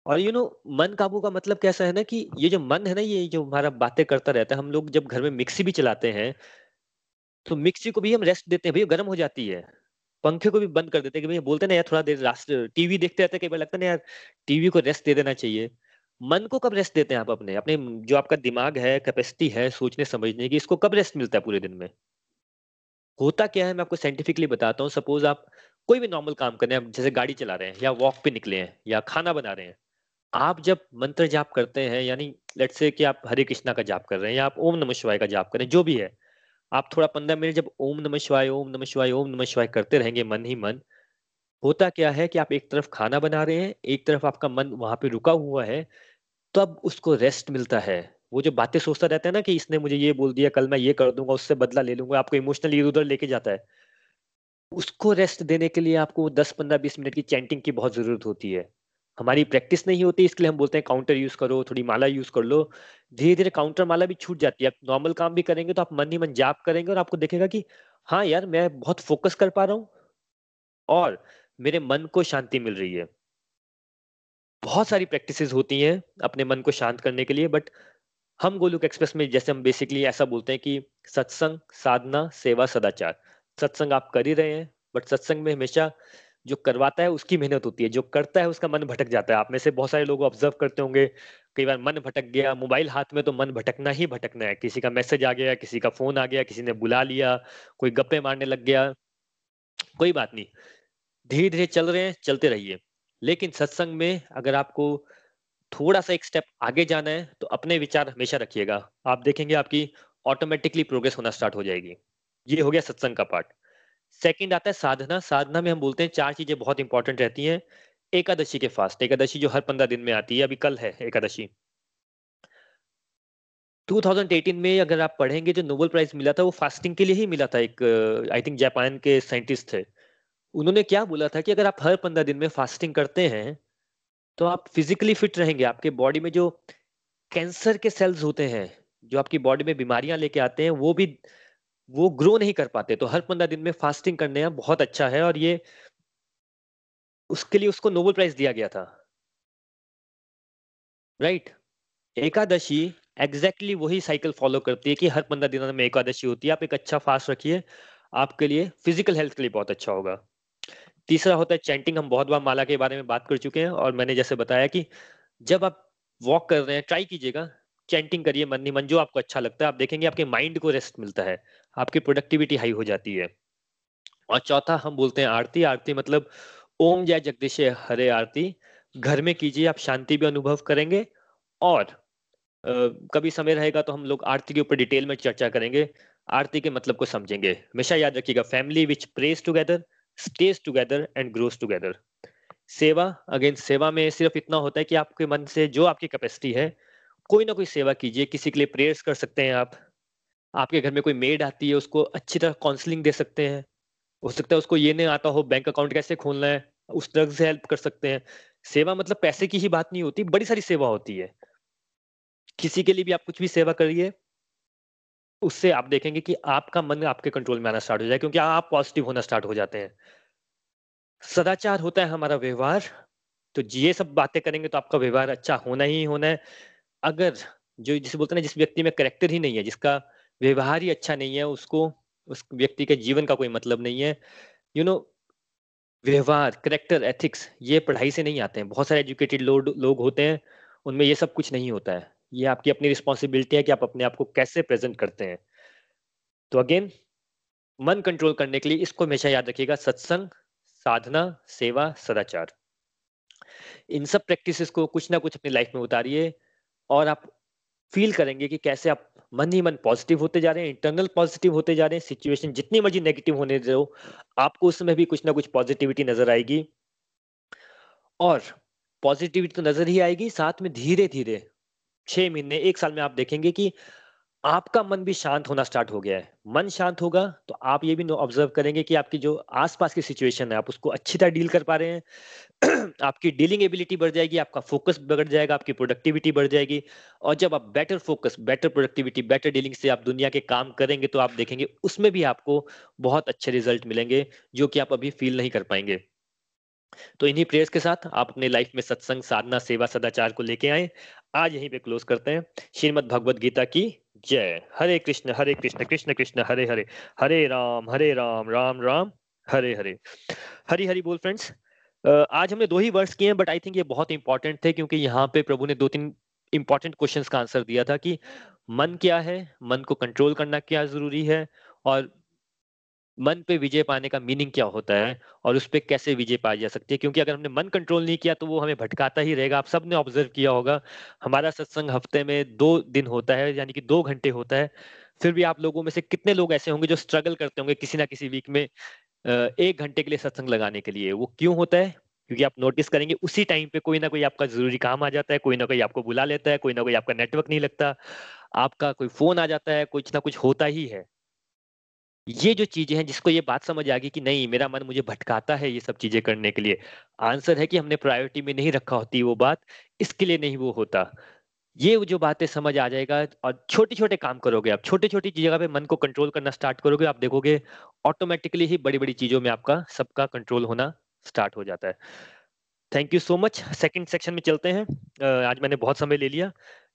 और यू you नो know, मन काबू का मतलब कैसा है ना कि ये जो मन है ना ये जो हमारा बातें करता रहता है हम लोग जब घर में मिक्सी भी चलाते हैं तो मिक्सी को भी हम रेस्ट देते हैं भैया गर्म हो जाती है। पंखे को भी बंद कर देते हैं कि बोलते ना यार थोड़ा देर रास्ट टीवी देखते रहते कई बार लगता है ना यार टीवी को रेस्ट दे देना चाहिए। मन को कब रेस्ट देते हैं आप अपने? अपने जो आपका दिमाग है कैपेसिटी है, सोचने, समझने की, इसको कब रेस्ट मिलता है पूरे दिन में? होता क्या है मैं आपको साइंटिफिकली बताता हूँ। सपोज़ आप कोई भी नॉर्मल काम कर रहे हैं, जैसे गाड़ी चला रहे हैं या वॉक पे निकले हैं या खाना बना रहे हैं, आप जब मंत्र जाप करते हैं, यानी लेट्स से कि आप हरे कृष्णा का जाप कर रहे हैं या आप ओम नमः शिवाय का जाप कर जो भी है आप थोड़ा पंद्रह मिनट जब ओम नमः शिवाय, ओम नमः शिवाय, ओम नमः शिवाय करते रहेंगे मन ही मन, होता क्या है कि आप एक तरफ़ खाना बना रहे हैं, एक तरफ़ आपका मन वहाँ पे रुका हुआ है तब उसको रेस्ट मिलता है। वो जो बातें सोचता रहता है ना कि इसने मुझे ये बोल दिया, कल मैं ये कर दूँगा, उससे बदला ले लूँगा, आपको इमोशनली इधर उधर लेके जाता है। उसको रेस्ट देने के लिए आपको दस पंद्रह बीस मिनट की चैंटिंग की बहुत ज़रूरत होती है। हमारी प्रैक्टिस नहीं होती, इसके लिए हम बोलते हैं काउंटर यूज़ करो, थोड़ी माला यूज़ कर लो। धीरे धीरे काउंटर माला भी छूट जाती है। आप नॉर्मल काम भी करेंगे तो आप मन ही मन जाप करेंगे और आपको देखेगा कि हाँ यार, मैं बहुत फोकस कर पा रहा हूँ और मेरे मन को शांति मिल रही है। बहुत सारी प्रैक्टिसेस होती हैं अपने मन को शांत करने के लिए, बट हम गोलुक एक्सप्रेस में जैसे हम बेसिकली ऐसा बोलते हैं कि सत्संग, साधना, सेवा, सदाचार। सत्संग आप कर ही रहे हैं, बट सत्संग में हमेशा जो करवाता है, उसकी मेहनत होती है। जो करता है, उसका मन भटक जाता है। आप में से बहुत सारे लोग ऑब्ज़र्व करते होंगे, कई बार मन भटक गया मोबाइल हाथ में तो मन भटकना ही भटकना है। किसी का मैसेज आ गया, किसी का फ़ोन आ गया, किसी ने बुला लिया, कोई गप्पे मारने लग गया, कोई बात नहीं। धीरे धीरे चल रहे हैं, चलते रहिए। लेकिन सत्संग में अगर आपको थोड़ा सा एक स्टेप आगे जाना है तो अपने विचार हमेशा रखिएगा। आप देखेंगे आपकी ऑटोमेटिकली प्रोग्रेस होना स्टार्ट हो जाएगी। ये हो गया सत्संग का पार्ट सेकंड आता है साधना। साधना में हम बोलते हैं चार चीज़ें बहुत इंपॉर्टेंट रहती हैं। एकादशी के फास्ट एकादशी जो हर पंद्रह दिन में आती है, अभी कल है एकादशी। 2018 में अगर आप पढ़ेंगे, जो नोबेल प्राइज मिला था, वो फास्टिंग के लिए ही मिला था एक आई थिंक जापान के साइंटिस्ट थे। उन्होंने क्या बोला था कि अगर आप हर पंद्रह दिन में फास्टिंग करते हैं तो आप फिजिकली फिट रहेंगे। आपके बॉडी में जो कैंसर के सेल्स होते हैं, जो आपकी बॉडी में बीमारियाँ लेके आते हैं, वो भी वो ग्रो नहीं कर पाते। तो हर पंद्रह दिन में फास्टिंग करने बहुत अच्छा है और ये उसके लिए उसको नोबेल प्राइज दिया गया था। Right right? Ekadashi exactly exactly वही साइकिल फॉलो करती है कि हर पंद्रह दिनों में एकादशी होती है। आप एक अच्छा फास्ट रखिए, आपके लिए फ़िज़िकल हेल्थ के लिए बहुत अच्छा होगा। तीसरा होता है चैंटिंग हम बहुत बार माला के बारे में बात कर चुके हैं और मैंने जैसे बताया कि जब आप वॉक कर रहे हैं ट्राई कीजिएगा। चैंटिंग करिए, मन ही मन जो आपको अच्छा लगता है, आप देखेंगे आपके माइंड को रेस्ट मिलता है। आपकी प्रोडक्टिविटी हाई हो जाती है। और चौथा हम बोलते हैं आरती। आरती मतलब ओम जय जगदीश हरे आरती। घर में कीजिए आप शांति भी अनुभव करेंगे और आ, कभी समय रहेगा तो हम लोग आरती के ऊपर डिटेल में चर्चा करेंगे। आरती के मतलब को समझेंगे। हमेशा याद रखिएगा family which prays together stays together and grows together सेवा अगेन सेवा में सिर्फ़ इतना होता है कि आपके मन से जो आपकी कैपेसिटी है कोई ना कोई सेवा कीजिए। किसी के लिए प्रेयर्स कर सकते हैं आप। आपके घर में कोई मेड आती है, उसको अच्छी तरह काउंसलिंग दे सकते हैं। हो सकता है उसको ये नहीं आता हो बैंक अकाउंट कैसे खोलना है, उस तरह से हेल्प कर सकते हैं। सेवा मतलब पैसे की ही बात नहीं होती, बड़ी सारी सेवा होती है। किसी के लिए भी आप कुछ भी सेवा करिए, उससे आप देखेंगे कि आपका मन आपके कंट्रोल में आना स्टार्ट हो जाए, क्योंकि आप पॉजिटिव होना स्टार्ट हो जाते हैं। सदाचार होता है हमारा व्यवहार तो ये सब बातें करेंगे तो आपका व्यवहार अच्छा होना ही होना है। अगर जो जिसे बोलते हैं जिस व्यक्ति में करेक्टर ही नहीं है, जिसका व्यवहार ही अच्छा नहीं है, उसको, उस व्यक्ति के जीवन का कोई मतलब नहीं है। यू नो व्यवहार करेक्टर एथिक्स ये पढ़ाई से नहीं आते हैं। बहुत सारे एजुकेटेड लोग होते हैं, उनमें ये सब कुछ नहीं होता है। ये आपकी अपनी रिस्पॉन्सिबिलिटी है कि आप अपने आप को कैसे प्रेजेंट करते हैं। तो अगेन मन कंट्रोल करने के लिए इसको हमेशा याद रखिएगा, सत्संग, साधना, सेवा, सदाचार। इन सब प्रैक्टिसेस को कुछ ना कुछ अपनी लाइफ में उतारिए और आप फील करेंगे कि कैसे आप मन ही मन पॉजिटिव होते जा रहे हैं इंटरनल पॉजिटिव होते जा रहे हैं सिचुएशन जितनी मर्ज़ी नेगेटिव होने दो, आपको उसमें भी कुछ ना कुछ पॉजिटिविटी नज़र आएगी। और पॉजिटिविटी तो नज़र ही आएगी, साथ में धीरे धीरे छह महीने, एक साल में आप देखेंगे कि आपका मन भी शांत होना स्टार्ट हो गया है। मन शांत होगा तो आप ये भी ऑब्ज़र्व करेंगे कि आपकी जो आसपास की सिचुएशन है, आप उसको अच्छी तरह डील कर पा रहे हैं। आपकी डीलिंग एबिलिटी बढ़ जाएगी, आपका फोकस बढ़ जाएगा, आपकी प्रोडक्टिविटी बढ़ जाएगी। और जब आप better focus better productivity better dealing से आप दुनिया के काम करेंगे तो आप देखेंगे उसमें भी आपको बहुत अच्छे रिज़ल्ट मिलेंगे, जो कि आप अभी फील नहीं कर पाएँगे। तो इन्हीं प्रेयर्स के साथ आप अपने लाइफ में सत्संग, साधना, सेवा, सदाचार को लेके आए। आज यहीं पे क्लोज करते हैं। श्रीमद भगवत गीता की जय। हरे कृष्ण हरे कृष्ण कृष्ण कृष्ण, हरे हरे। हरे राम हरे राम राम राम, हरे हरे। हरी हरी बोल फ्रेंड्स आज हमने दो ही वर्ड्स किए हैं बट आई थिंक ये बहुत इंपॉर्टेंट थे, क्योंकि यहाँ पे प्रभु ने दो तीन इंपॉर्टेंट क्वेश्चंस का आंसर दिया था कि मन क्या है? मन को कंट्रोल करना क्या ज़रूरी है? और मन पे विजय पाने का मीनिंग क्या होता है? और उस पर कैसे विजय पाई जा सकती है? क्योंकि अगर हमने मन कंट्रोल नहीं किया तो वो हमें भटकाता ही रहेगा। आप सबने ऑब्ज़र्व किया होगा, हमारा सत्संग हफ़्ते में दो दिन होता है, यानी कि दो घंटे होता है। फिर भी आप लोगों में से कितने लोग ऐसे होंगे जो स्ट्रगल करते होंगे किसी ना किसी वीक में? एक घंटे के लिए सत्संग लगाने के लिए। वो क्यों होता है? क्योंकि आप नोटिस करेंगे, उसी टाइम पे कोई ना कोई आपका ज़रूरी काम आ जाता है, कोई ना कोई आपको बुला लेता है, कोई ना कोई आपका नेटवर्क नहीं लगता। आपका कोई फ़ोन आ जाता है, कुछ ना कुछ होता ही है। ये जो चीज़ें हैं, जिसको ये बात समझ आ गई कि नहीं, मेरा मन मुझे भटकाता है ये सब चीज़ें करने के लिए आंसर है कि हमने प्रायोरिटी में नहीं रखा होती वो बात, इसके लिए नहीं वो होता। ये जो बातें समझ आ जाएगा और छोटे छोटे काम करोगे आप छोटी छोटी जगह पे मन को कंट्रोल करना स्टार्ट करोगे, आप देखोगे ऑटोमेटिकली ही बड़ी बड़ी चीज़ों में आपका सबका कंट्रोल होना स्टार्ट हो जाता है। Thank you so much second section में चलते हैं। आज मैंने बहुत समय ले लिया।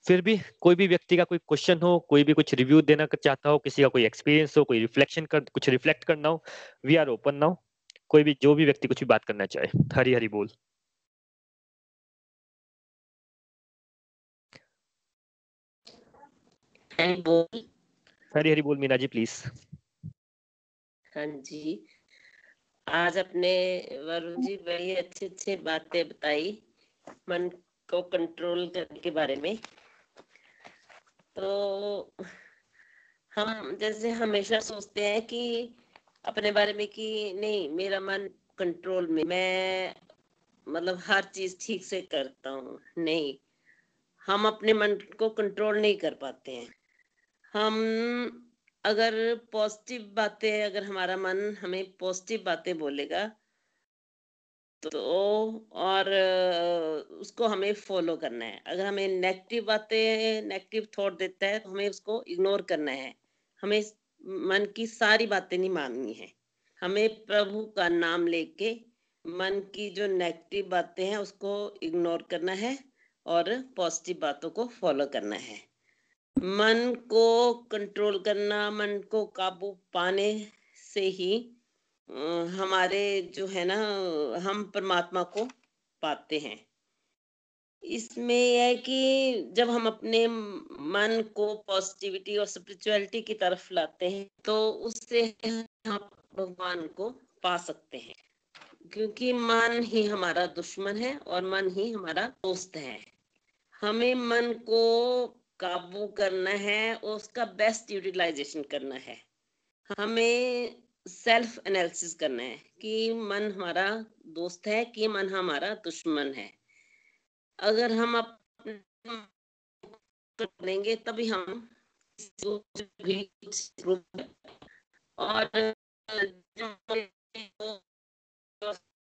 फिर भी कोई भी व्यक्ति का कोई क्वेश्चन हो, कोई भी कुछ रिव्यू देना चाहता हो, किसी का कोई एक्सपीरियंस हो, कोई रिफ्लेक्शन कर, कुछ रिफ्लेक्ट करना हो वी आर ओपन नाउ कोई भी, जो भी व्यक्ति कुछ भी बात करना चाहे हरी हरी बोल। बोल। हरी हरी बोल मीना जी प्लीज़ हाँ जी। आज अपने वरुण जी बड़ी अच्छी अच्छी बातें बताई मन को कंट्रोल करने के बारे में। तो हम जैसे हमेशा सोचते हैं कि अपने बारे में कि नहीं मेरा मन कंट्रोल में मैं मतलब हर चीज़ ठीक से करता हूँ नहीं। हम अपने मन को कंट्रोल नहीं कर पाते हैं। हम अगर पॉजिटिव बातें, अगर हमारा मन हमें पॉजिटिव बातें बोलेगा तो और उसको हमें फॉलो करना है। अगर हमें नेगेटिव बातें नेगेटिव थॉट देता है तो हमें उसको इग्नोर करना है। हमें मन की सारी बातें नहीं माननी है। हमें प्रभु का नाम लेके मन की जो नेगेटिव बातें हैं, उसको इग्नोर करना है और पॉजिटिव बातों को फॉलो करना है। मन को कंट्रोल करना, मन को काबू पाने से ही हमारे जो है ना, हम परमात्मा को पाते हैं। इसमें यह है कि जब हम अपने मन को पॉजिटिविटी और स्पिरिचुअलिटी की तरफ़ लाते हैं तो उससे हम भगवान को पा सकते हैं। क्योंकि मन ही हमारा दुश्मन है और मन ही हमारा दोस्त है। हमें मन को काबू करना है और उसका बेस्ट यूटिलाइजेशन करना है। हमें सेल्फ एनालिसिस करना है कि मन हमारा दोस्त है कि मन हमारा दुश्मन है। अगर हम करेंगे तभी हम और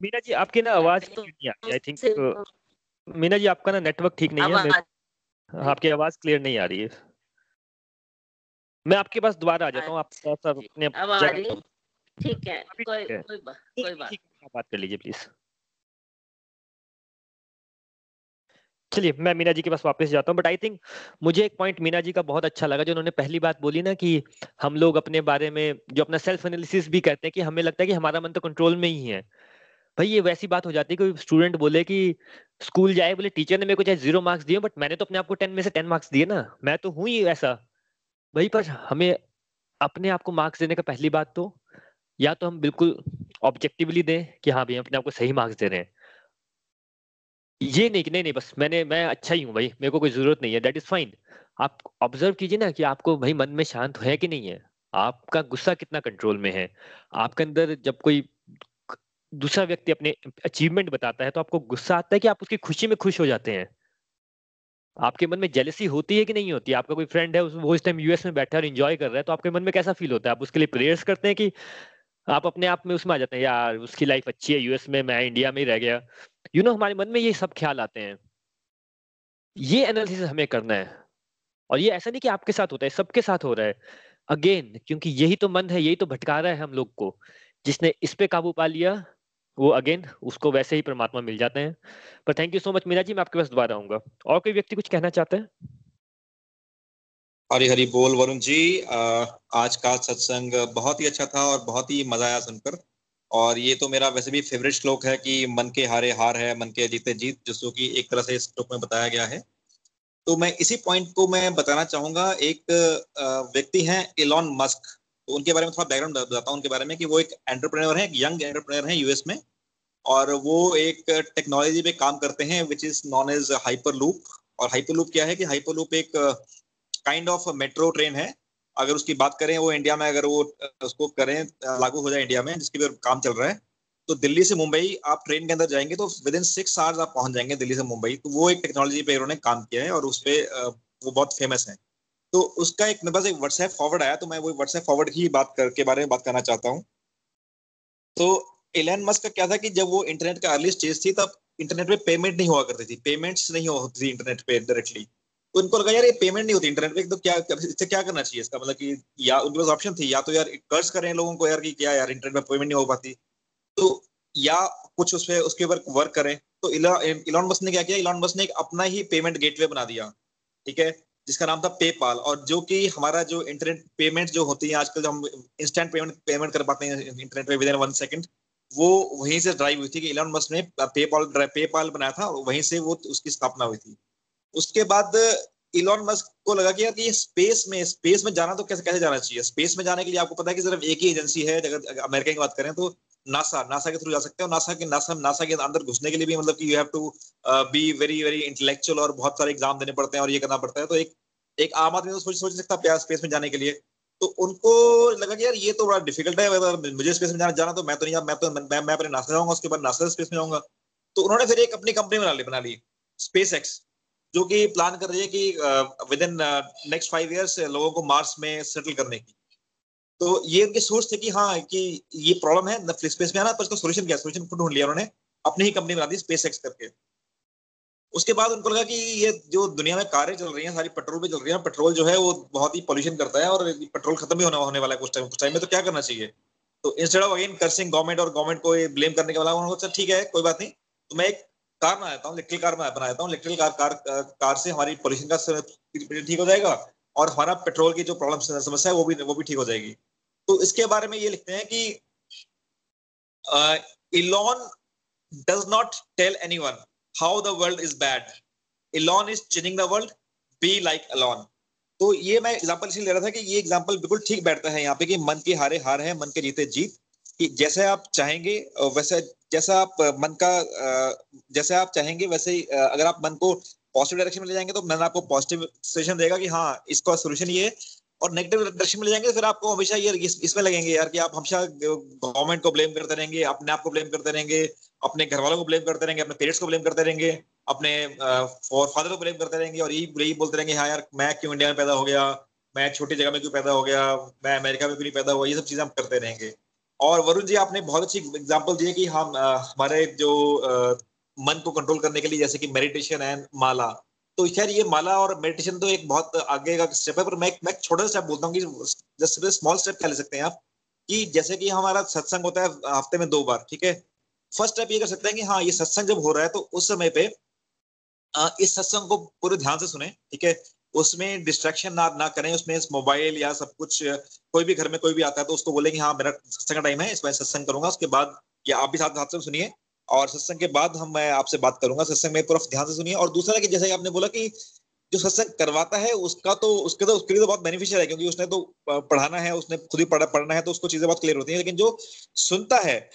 मीना जी आपकी ना आवाज़ नहीं आ रही? आई थिंक मीना जी आपका ना नेटवर्क ठीक नहीं है आपकी आवाज़ क्लियर नहीं आ रही है। मैं आपके पास दोबारा आ जाता हूँ आप अपने ठीक है कोई कोई बात कोई बात बात कर लीजिए प्लीज़ चलिए मैं मीना जी के पास वापस जाता हूँ बट आई थिंक मुझे एक पॉइंट मीना जी का बहुत अच्छा लगा जो उन्होंने पहली बात बोली ना कि हम लोग अपने बारे में जो अपना सेल्फ एनालिसिस भी करते हैं कि हमें लगता है कि हमारा मन तो कंट्रोल में ही है। भाई ये वैसी बात हो जाती है, कोई स्टूडेंट बोले कि स्कूल जाए, बोले टीचर ने मेरे को चाहे ज़ीरो मार्क्स दिए बट मैंने तो अपने आप को टेन में से टेन मार्क्स दिए ना। मैं तो हूँ ही ऐसा। भाई, पर हमें अपने आप को मार्क्स देने का पहली बात तो या तो हम बिल्कुल ऑब्जेक्टिवली दें कि हाँ भाई अपने आप को सही मार्क्स दे रहे हैं। ये नहीं कि, नहीं नहीं, बस मैंने, मैं अच्छा ही हूँ भाई, मेरे को कोई ज़रूरत नहीं है दैट इज़ फाइन आप ऑब्ज़र्व कीजिए ना कि आपको भाई मन में शांत है कि नहीं है। आपका गुस्सा कितना कंट्रोल में है? आपके अंदर जब कोई दूसरा व्यक्ति अपने अचीवमेंट बताता है तो आपको गुस्सा आता है कि आप उसकी खुशी में खुश हो जाते हैं। आपके मन में जेलसी होती है कि नहीं होती? आपका कोई फ्रेंड है वो इस टाइम यूएस में बैठा है और एंजॉय कर रहा है तो आपके मन में कैसा फील होता है? आप उसके लिए प्रेयर्स करते हैं कि आप अपने आप में उसमें आ जाते हैं यार उसकी लाइफ अच्छी है यूएस में मैं इंडिया में ही रह गया। यू you नो know, हमारे मन में ये सब ख्याल आते हैं। ये एनालिसिस हमें करना है। और ये ऐसा नहीं कि आपके साथ होता है सबके साथ हो रहा है। अगेन क्योंकि यही तो मन है यही तो भटका रहा है हम लोग को। जिसने इस पे काबू पा लिया वो अगेन उसको वैसे ही परमात्मा मिल जाते हैं। पर thank you so much Meena ji, मैं आपके पास दोबारा आऊँगा। और कोई व्यक्ति कुछ कहना चाहते हैं? हरी हरी बोल, वरुण जी। आज का सत्संग बहुत ही अच्छा था और बहुत ही मज़ा आया सुनकर। और ये तो मेरा वैसे भी फेवरेट श्लोक है कि मन के हारे हार है, मन के जीते जीत, जिसको कि एक तरह से इस श्लोक में बताया गया है। तो मैं इसी पॉइंट को मैं बताना चाहूँगा। एक व्यक्ति हैं इलॉन मस्क तो उनके बारे में थोड़ा बैकग्राउंड बताता हूँ उनके बारे में कि वो एक एंटरप्रेन्योर है यंग एंटरप्रेन्योर है यूएस में और वो एक टेक्नोलॉजी पे काम करते हैं which is known as hyperloop और हाइपर लूप क्या है कि हाइपर लूप एक काइंड ऑफ़ मेट्रो ट्रेन है। अगर उसकी बात करें, वो इंडिया में अगर वो उसको करें लागू हो जाए इंडिया में, जिसके भी काम चल रहा है तो दिल्ली से मुंबई आप ट्रेन के अंदर जाएँगे तो विद इन सिक्स आवर्स आप पहुँच जाएँगे दिल्ली से मुंबई। तो वो एक टेक्नोलॉजी पे उन्होंने काम किया है और उस पर वो बहुत फ़ेमस है। तो उसका एक मेरे पास एक व्हाट्सएप फॉरवर्ड आया तो मैं वो व्हाट्सएप फॉरवर्ड की बात कर के बारे में बात करना चाहता हूँ। तो एलन मस्क का क्या था कि जब वो इंटरनेट का अर्ली स्टेज थी, तब इंटरनेट पे पेमेंट नहीं हुआ करती थी। पेमेंट्स नहीं होती थी इंटरनेट पे डायरेक्टली तो उनको लगा, यार, ये पेमेंट नहीं होती इंटरनेट पे तो क्या, इससे क्या करना चाहिए इसका? मतलब कि या उनके पास ऑप्शन थी, या तो यार कर्ज करें लोगों को यार कि क्या यार इंटरनेट पे पेमेंट नहीं हो पाती। तो या कुछ उस पर उसके ऊपर वर्क करें। तो इलॉन मस्क ने क्या किया? इलॉन मस्क ने एक अपना ही पेमेंट गेटवे बना दिया। ठीक है? जिसका नाम था पेपाल और जो कि हमारा जो इंटरनेट पेमेंट जो होती है, आजकल जो हम इंस्टेंट पेमेंट पेमेंट कर पाते हैं इंटरनेट पे विद इन वन सेकंड वो वहीं से ड्राइव हुई थी कि इलॉन मस्क ने पेपाल पेपाल बनाया था वहीं से वो उसकी स्थापना हुई थी। उसके बाद इलॉन मस्क को लगा कि यार कि स्पेस में स्पेस में जाना तो कैसे कैसे जाना चाहिए? स्पेस में जाने के लिए आपको पता है कि सिर्फ़ एक ही एजेंसी है, अगर अमेरिका की बात करें तो नासा नासा के थ्रू जा सकते हो नासा के नासा नासा के अंदर घुसने के लिए भी मतलब कि you have to be very very intellectual और बहुत सारे एग्ज़ाम देने पड़ते हैं और ये करना पड़ता है। तो एक एक आम आदमी तो सोच सोच सकता है स्पेस में जाने के लिए। तो उनको लगा कि यार ये तो बड़ा डिफ़िकल्ट है मुझे स्पेस में जाना जाना तो मैं तो नहीं मैं तो मैं, अपने नासा जाऊँगा उसके बाद नासा स्पेस में जाऊँगा। तो उन्होंने फिर एक अपनी कंपनी बना ली बना ली स्पेस एक्स जो कि प्लान कर रही है कि within next five years लोगों को मार्स में सेटल करने की। तो ये उनके सोच थे कि हाँ कि ये प्रॉब्लम है स्पेस में आना पर इसका सोल्यूशन क्या सोल्यूशन खुद ढूंढ लिया उन्होंने, अपनी ही कंपनी बना दी स्पेस एक्स करके। उसके बाद उनको लगा कि ये जो दुनिया में कारें चल रही हैं, सारी पेट्रोल पे चल रही हैं पेट्रोल जो है वो बहुत ही पॉल्यूशन करता है, और पेट्रोल खत्म भी होने होने वाला है कुछ टाइम कुछ टाइम में तो क्या करना चाहिए? तो instead of again cursing government और गवर्नमेंट को ब्लेम करने के वाला उन्होंने सोचा, ठीक है, कोई बात नहीं तो मैं एक कार आता हूँ इलेक्ट्रिक कार में बनाता हूँ इलेक्ट्रिक कार कार कार से हमारी पॉल्यूशन का ठीक हो जाएगा, और हमारा पेट्रोल की जो प्रॉब्लम समस्या है, वो भी वो भी ठीक हो जाएगी। तो इसके बारे में ये लिखते हैं कि Elon does not tell anyone how the world is bad Elon is changing the world be like Elon तो ये मैं एग्ज़ाम्पल इसलिए ले रहा था कि ये एग्ज़ाम्पल बिल्कुल ठीक बैठता है यहाँ पे कि मन के हारे हार है, मन के जीते जीत। कि जैसे आप चाहेंगे वैसे जैसा आप मन का जैसे आप चाहेंगे वैसे अगर आप मन को पॉजिटिव डायरेक्शन में ले जाएँगे तो मन आपको पॉजिटिव सजेशन देगा कि हाँ इसका सोल्यूशन ये और नेगेटिव डायरेक्शन में ले जाएँगे फिर आपको हमेशा ये इस, इसमें लगेंगे यार कि आप हमेशा गवर्नमेंट को ब्लेम करते रहेंगे अपने आप को ब्लेम करते रहेंगे अपने घर वालों को ब्लेम करते रहेंगे अपने पेरेंट्स को ब्लेम करते रहेंगे अपने फादर को ब्लेम करते रहेंगे और यही यही बोलते रहेंगे हाँ यार मैं क्यों इंडिया में पैदा हो गया? मैं छोटी जगह में क्यों पैदा हो गया? मैं अमेरिका में क्यों नहीं पैदा हुआ? ये सब चीज़ें हम करते रहेंगे। और वरुण जी आपने बहुत अच्छी एग्ज़ाम्पल दी कि हम हमारे जो मन को कंट्रोल करने के लिए जैसे कि मेडिटेशन एंड माला तो खैर ये माला और मेडिटेशन तो एक बहुत आगे का स्टेप है, पर मैं मैं छोटा स्टेप बोलता हूँ कि जस्ट स्मॉल स्टेप क्या ले सकते हैं आप, कि जैसे कि हमारा सत्संग होता है, हफ़्ते में दो बार, ठीक है? फ़र्स्ट स्टेप ये कर सकते हैं कि हाँ ये सत्संग जब हो रहा है तो उस समय पे इस सत्संग को पूरे ध्यान से सुने, ठीक है? उसमें डिस्ट्रैक्शन ना ना करें, उसमें इस मोबाइल या सब कुछ, कोई भी घर में कोई भी आता है तो उसको बोलेंगे हाँ मेरा सत्संग का टाइम है इसमें सत्संग करूँगा, उसके बाद, या आप भी साथ साथ से सुनिए। और सत्संग के बाद हम, मैं आपसे बात करूँगा, सत्संग में पूरा ध्यान से सुनिए और दूसरा कि जैसे आपने बोला कि जो सत्संग करवाता है, उसका तो उसके तो उसके लिए तो बहुत बेनिफिशियल है, क्योंकि उसने तो पढ़ाना है, उसने खुद ही पढ़ा, पढ़ना है तो उसको चीज़ें बहुत क्लियर होती है, लेकिन जो सुनता है,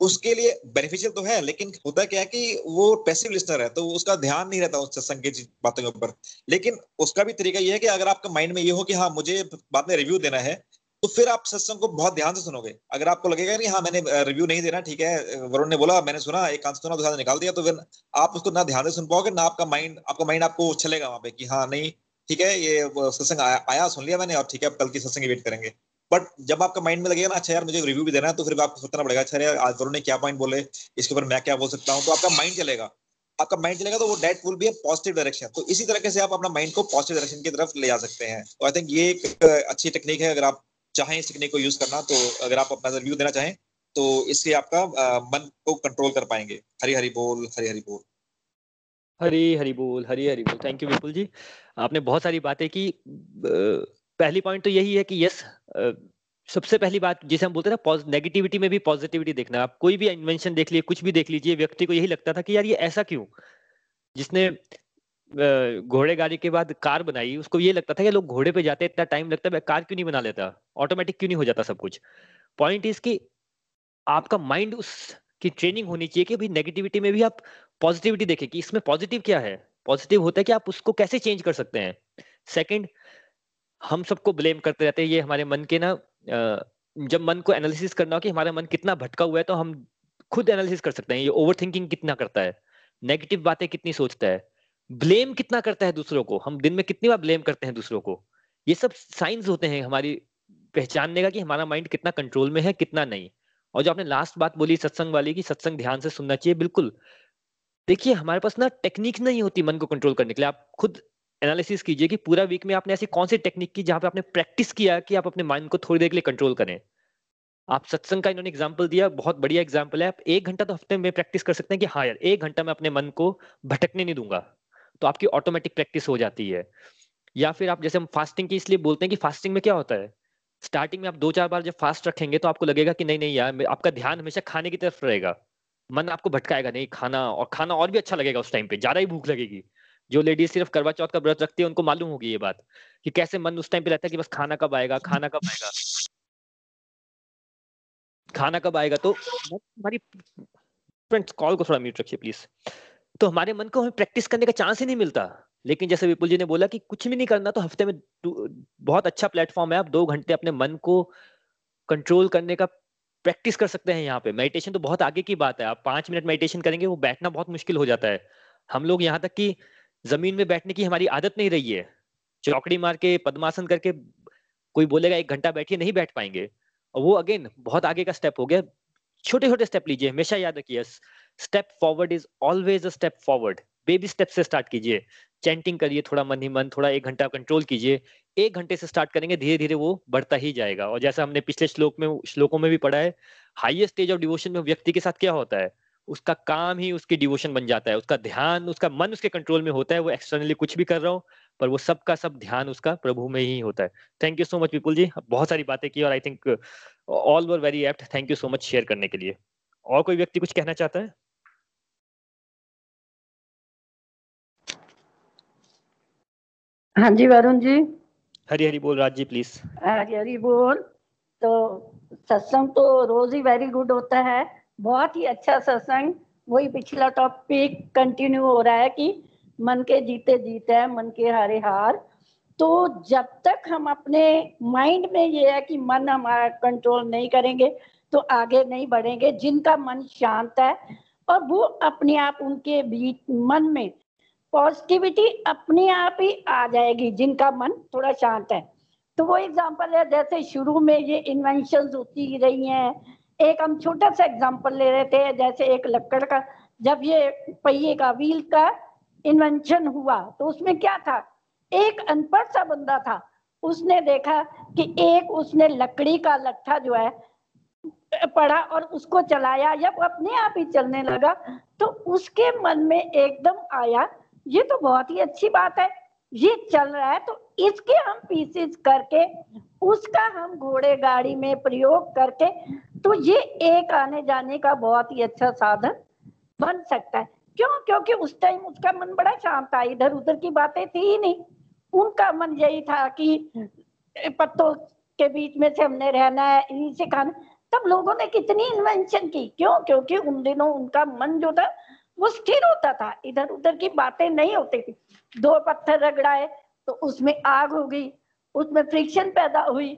उसके लिए बेनिफिशियल तो है, लेकिन होता क्या है कि वो पैसिव लिस्नर है तो उसका ध्यान नहीं रहता उस सत्संग की बातों के ऊपर। लेकिन उसका भी तरीका यह है कि अगर आपका माइंड में ये हो कि हाँ मुझे बाद में रिव्यू देना है तो फिर आप सत्संग को बहुत ध्यान से सुनोगे। अगर आपको लगेगा नहीं हाँ मैंने रिव्यू नहीं देना ठीक है वरुण ने बोला मैंने सुना एक कान सुना दूसरा निकाल दिया तो फिर आप उसको ना ध्यान से सुन पाओगे ना आपका माइंड आपका माइंड आपको चलेगा वहाँ पे कि हाँ नहीं ठीक है ये सत्संग आया, आया सुन लिया मैंने और ठीक है कल की सत्संग वेट करेंगे। बट जब आपका माइंड में लगेगा ना अच्छा यार मुझे रिव्यू भी देना है तो फिर आपको सोचना पड़ेगा अच्छा यार आज वरुण ने क्या पॉइंट बोले इसके ऊपर मैं क्या बोल सकता हूँ तो आपका माइंड चलेगा। आपका माइंड चलेगा तो वो that will be positive direction तो इसी तरीके से आप अपना माइंड को पॉजिटिव डायरेक्शन की तरफ़ ले जा सकते हैं। तो आई थिंक ये एक अच्छी टेक्निक है अगर आप चाहें इस टेक्निक को यूज़ करना तो अगर आप अपना रिव्यू देना चाहें तो इससे आपका मन को कंट्रोल कर पाएँगे। हरी हरी बोल हरी हरी बोल। हरी हरी बोल हरी हरी बोल। Thank you Vipul ji. आपने बहुत सारी बातें की। पहली पॉइंट तो यही है कि यस सबसे पहली बात जिसे हम बोलते हैं ना नेगेटिविटी में भी पॉजिटिविटी देखना। आप कोई भी इन्वेंशन देख लीजिए कुछ भी देख लीजिए, व्यक्ति को यही लगता था कि यार ये ऐसा क्यों? जिसने घोड़े गाड़ी के बाद कार बनाई, उसको ये लगता था कि लोग घोड़े पे जाते इतना टाइम लगता है कार क्यों नहीं बना लेता? ऑटोमेटिक क्यों नहीं हो जाता सब कुछ? पॉइंट इज़ कि आपका माइंड उस की ट्रेनिंग होनी चाहिए कि भाई नेगेटिविटी में भी आप पॉजिटिविटी देखें कि इसमें पॉजिटिव क्या है? पॉजिटिव होता है कि आप उसको कैसे चेंज कर सकते हैं? सेकंड हम सबको ब्लेम करते रहते हैं, ये हमारे मन के ना जब मन को एनालिसिस करना हो कि हमारा मन कितना भटका हुआ है तो हम खुद एनालिसिस कर सकते हैं, ये ओवर कितना करता है? नेगेटिव बातें कितनी सोचता है? ब्लेम कितना करता है दूसरों को? हम दिन में कितनी बार ब्लेम करते हैं दूसरों को? ये सब साइंस होते हैं हमारी पहचानने का कि हमारा माइंड कितना कंट्रोल में है, कितना नहीं। और जो आपने लास्ट बात बोली सत्संग वाली की सत्संग ध्यान से सुनना चाहिए, बिल्कुल। देखिए, हमारे पास ना टेक्निक नहीं होती मन को कंट्रोल करने के लिए। आप खुद एनालिसिस कीजिए कि पूरा वीक में आपने ऐसी कौन सी टेक्निक की जहाँ पे आपने प्रैक्टिस किया कि आप अपने माइंड को थोड़ी देर के लिए कंट्रोल करें? आप सत्संग का इन्होंने एग्ज़ाम्पल दिया, बहुत बढ़िया एग्ज़ाम्पल है। आप एक घंटा तो हफ़्ते में प्रैक्टिस कर सकते हैं कि हाँ यार, एक घंटा मैं अपने मन को भटकने नहीं दूँगा। तो आपकी ऑटोमेटिक प्रैक्टिस हो जाती है। या फिर आप जैसे हम फास्टिंग की इसलिए बोलते हैं कि फास्टिंग में क्या होता है? स्टार्टिंग में आप दो चार बार जब फास्ट रखेंगे तो आपको लगेगा कि नहीं नहीं यार आपका ध्यान हमेशा खाने की तरफ़ रहेगा। मन आपको भटकाएगा, नहीं, खाना, और खाना और भी अच्छा लगेगा उस टाइम पे, ज़्यादा ही भूख लगेगी। जो लेडीज़ सिर्फ़ करवा चौथ का व्रत रखती है, उनको मालूम होगी ये बात कि कैसे मन उस टाइम पे रहता है कि बस खाना कब आएगा, खाना कब आएगा। खाना कब आएगा तो हमारी फ्रेंड्स कॉल को थोड़ा म्यूट रखिए प्लीज़ तो हमारे मन को हमें प्रैक्टिस करने का चांस ही नहीं मिलता। लेकिन जैसे विपुल जी ने बोला कि कुछ भी नहीं करना तो हफ़्ते में बहुत अच्छा प्लेटफॉर्म है। आप दो घंटे अपने मन को कंट्रोल करने का प्रैक्टिस कर सकते हैं यहाँ पे। मेडिटेशन तो बहुत आगे की बात है। आप पाँच मिनट मेडिटेशन करेंगे, वो बैठना बहुत मुश्किल हो जाता है। हम लोग यहाँ तक कि ज़मीन में बैठने की हमारी आदत नहीं रही है। चौकड़ी मार के, पद्मासन करके कोई बोलेगा, एक घंटा बैठिए, नहीं बैठ पाएँगे। और वो अगेन बहुत आगे का स्टेप हो गया। छोटे छोटे स्टेप लीजिए, हमेशा याद रखिए। Step forward is always a step forward baby step से स्टार्ट कीजिए। चैंटिंग करिए, थोड़ा मन ही मन, थोड़ा एक घंटा कंट्रोल कीजिए। एक घंटे से स्टार्ट करेंगे धीरे धीरे वो बढ़ता ही जाएगा। और जैसा हमने पिछले श्लोक में, श्लोकों में भी पढ़ा है हाईएस्ट स्टेज ऑफ़ डिवोशन में व्यक्ति के साथ क्या होता है? उसका काम ही उसकी डिवोशन बन जाता है। उसका ध्यान, उसका मन उसके कंट्रोल में होता है। वो एक्सटर्नली कुछ भी कर रहा हो, पर वो सब का सब ध्यान उसका प्रभु में ही होता है। Thank you so much Vipul ji बहुत सारी बातें की और I think all were very apt thank you so much share करने के लिए। और कोई व्यक्ति कुछ कहना चाहता है? हाँ जी वरुण जी। हरी हरी बोल राज जी प्लीज़ हरी हरी बोल। तो सत्संग तो रोज ही वेरी गुड होता है। बहुत ही अच्छा सत्संग। वही पिछला टॉपिक कंटिन्यू हो रहा है कि मन के जीते जीते है मन के हारे हार। तो जब तक हम अपने माइंड में ये है कि मन हमारा कंट्रोल नहीं करेंगे तो आगे नहीं बढ़ेंगे। जिनका मन शांत है और वो अपने आप उनके बीच मन में पॉजिटिविटी अपने आप ही आ जाएगी, जिनका मन थोड़ा शांत है। तो वो एग्ज़ाम्पल है, जैसे शुरू में ये इन्वेंशन होती रही हैं। एक हम छोटा सा एग्ज़ाम्पल ले रहे थे, जैसे एक लकड़ का, जब ये पहिए का व्हील का इन्वेंशन हुआ तो उसमें क्या था? एक अनपढ़ सा बंदा था। उसने देखा कि एक उसने लकड़ी का लट्ठा जो है पड़ा और उसको चलाया जब अपने आप ही चलने लगा तो उसके मन में एकदम आया ये तो बहुत ही अच्छी बात है। ये चल रहा है तो इसके हम पीसेस करके, उसका हम घोड़े गाड़ी में प्रयोग करके तो ये एक आने जाने का बहुत ही अच्छा साधन बन सकता है। क्यों? क्योंकि उस टाइम उसका मन बड़ा शांत था, इधर उधर की बातें थी ही नहीं। उनका मन यही था कि पत्तों के बीच में से हमने रहना है, इन्हीं से खाना। तब लोगों ने कितनी इन्वेंशन की? क्यों? क्योंकि उन दिनों उनका मन जो था वो स्थिर होता था। इधर उधर की बातें नहीं होती थी। दो पत्थर रगड़ाए तो उसमें आग हो गई, उसमें फ्रिक्शन पैदा हुई।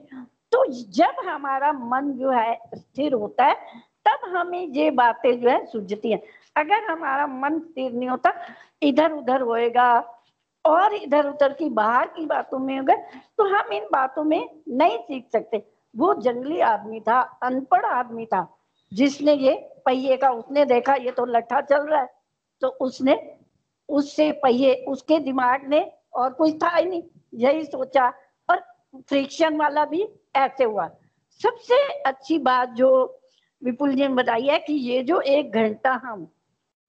तो जब हमारा मन जो है स्थिर होता है, तब हमें ये बातें जो है सूझती हैं। अगर हमारा मन स्थिर नहीं होता इधर उधर होएगा और इधर उधर की बाहर की बातों में होगा तो हम इन बातों में नहीं सीख सकते। वो जंगली आदमी था, अनपढ़ आदमी था, जिसने ये पहिए का, उसने देखा, ये तो लट्ठा चल रहा है। तो उसने उससे पहिए उसके दिमाग ने और कुछ था ही नहीं, यही सोचा और फ्रिक्शन वाला भी ऐसे हुआ। सबसे अच्छी बात जो विपुल जी ने बताई है कि ये जो एक घंटा हम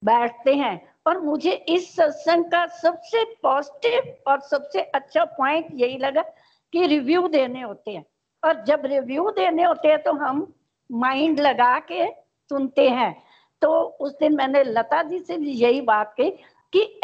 बैठते हैं और मुझे इस सत्संग का सबसे पॉजिटिव और सबसे अच्छा पॉइंट यही लगा कि रिव्यू देने होते हैं। और जब रिव्यू देने होते हैं तो हम माइंड लगा के सुनते हैं। तो उस दिन मैंने लता जी से भी यही बात कही कि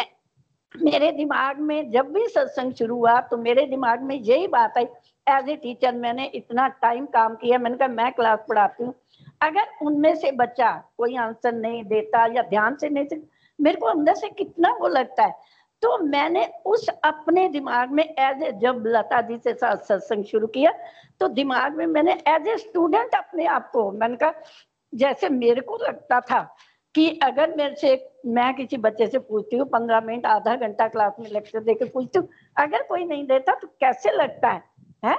मेरे दिमाग में जब भी सत्संग शुरू हुआ तो मेरे दिमाग में यही बात आई। एज ए टीचर मैंने इतना टाइम काम किया, मैंने कहा, मैं क्लास पढ़ाती हूँ। अगर उनमें से बच्चा कोई आंसर नहीं देता या ध्यान से नहीं मेरे को अंदर से कितना वो लगता है। तो मैंने उस अपने दिमाग में एज ए जब लता जी से साथ सत्संग शुरू किया तो दिमाग में मैंने एज ए स्टूडेंट अपने आप को, मैंने कहा जैसे मेरे को लगता था कि अगर मेरे से मैं किसी बच्चे से पूछती हूँ, पंद्रह मिनट, आधा घंटा क्लास में लेक्चर देकर पूछती हूँ, अगर कोई नहीं देता तो कैसे लगता है? है?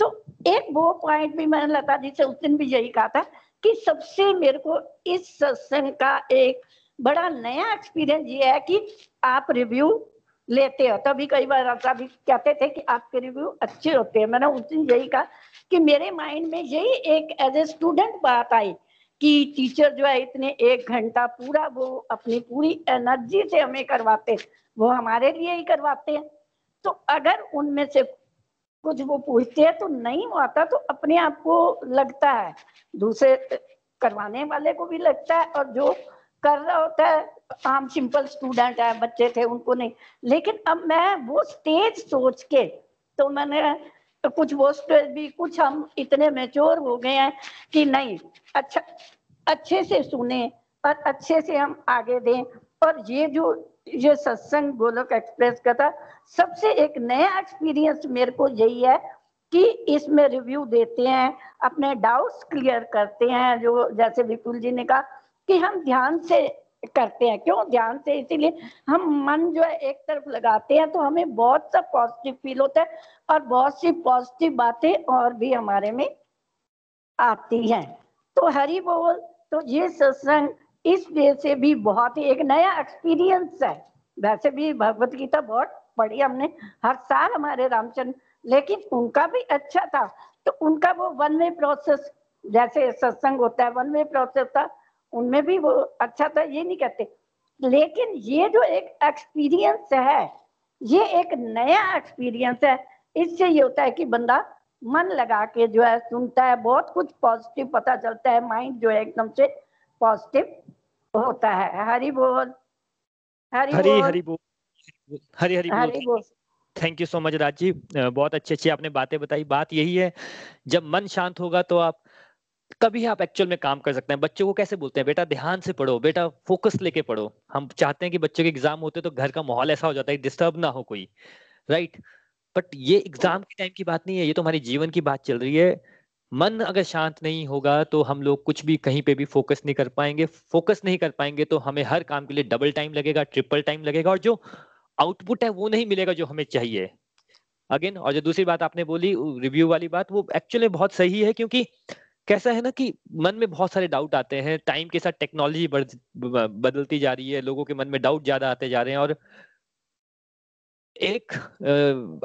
तो एक वो पॉइंट भी मैंने लता जी से उस दिन भी यही कहा था कि सबसे मेरे को इस सत्संग का एक बड़ा नया एक्सपीरियंस ये है कि आप रिव्यू लेते हो। तभी कई बार आप भी कहते थे कि आपके रिव्यू अच्छे होते हैं। मैंने उस दिन यही कहा कि मेरे माइंड में यही एक एज ए स्टूडेंट बात आई कि टीचर जो है इतने एक घंटा पूरा वो अपनी पूरी एनर्जी से हमें करवाते वो हमारे लिए ही करवाते हैं। तो अगर उनमें से कुछ वो पूछते हैं तो नहीं वो आता तो अपने आप को लगता है। दूसरे करवाने वाले को भी लगता है और जो कर रहा होता है, आम सिंपल स्टूडेंट है, बच्चे थे, उनको नहीं। लेकिन अब मैं वो स्टेज सोच के तो मैंने कुछ वो स्टेज भी, कुछ हम इतने मेच्योर हो गए हैं कि नहीं अच्छा अच्छे से सुने और अच्छे से हम आगे दें। और ये जो, ये सत्संग गोलक एक्सप्रेस का था सबसे एक नया एक्सपीरियंस मेरे को यही है कि इसमें रिव्यू देते हैं, अपने डाउट्स क्लियर करते हैं, जो जैसे विपुल जी ने कहा कि हम ध्यान से करते हैं। क्यों ध्यान से? इसीलिए हम मन जो है एक तरफ़ लगाते हैं तो हमें बहुत सा पॉजिटिव फील होता है। और बहुत सी पॉजिटिव बातें और भी हमारे में आती हैं। तो हरि बोल तो ये सत्संग इस वे से भी बहुत ही एक नया एक्सपीरियंस है। वैसे भी भगवत गीता बहुत पढ़ी हमने, हर साल हमारे रामचंद्र, लेकिन उनका भी अच्छा था। तो उनका वो वन वे प्रोसेस जैसे सत्संग होता है वन वे प्रोसेस था, उनमें भी वो अच्छा था, ये नहीं कहते। लेकिन ये जो एक एक्सपीरियंस है, ये एक नया एक्सपीरियंस है इससे ये होता है कि बंदा मन लगा के जो है सुनता है बहुत कुछ पॉजिटिव पता चलता है माइंड जो है एकदम से पॉजिटिव होता है। हरी बोल हरी हरी हरी बोल हरी हरी हरी बोल। Thank you so much Raj ji बहुत अच्छी अच्छी आपने बातें बताई। बात यही है जब मन शांत होगा तो आप कभी आप एक्चुअल में काम कर सकते हैं। बच्चों को कैसे बोलते हैं? बेटा ध्यान से पढ़ो। बेटा फोकस लेके पढ़ो। हम चाहते हैं कि बच्चों के एग्ज़ाम होते तो घर का माहौल ऐसा हो जाता है डिस्टर्ब ना हो कोई। राइट बट ये एग्ज़ाम के टाइम की बात नहीं है, ये तो हमारे जीवन की बात चल रही है। मन अगर शांत नहीं होगा तो हम लोग कुछ भी कहीं पे भी फोकस नहीं कर पाएँगे। फोकस नहीं कर पाएँगे तो हमें हर काम के लिए डबल टाइम लगेगा ट्रिपल टाइम लगेगा, और जो आउटपुट है वो नहीं मिलेगा जो हमें चाहिए। अगेन और जो दूसरी बात आपने बोली रिव्यू वाली बात, वो एक्चुअली बहुत सही है, क्योंकि कैसा है ना कि मन में बहुत सारे डाउट आते हैं। टाइम के साथ टेक्नोलॉजी बदलती जा रही है, लोगों के मन में डाउट ज़्यादा आते जा रहे हैं, और एक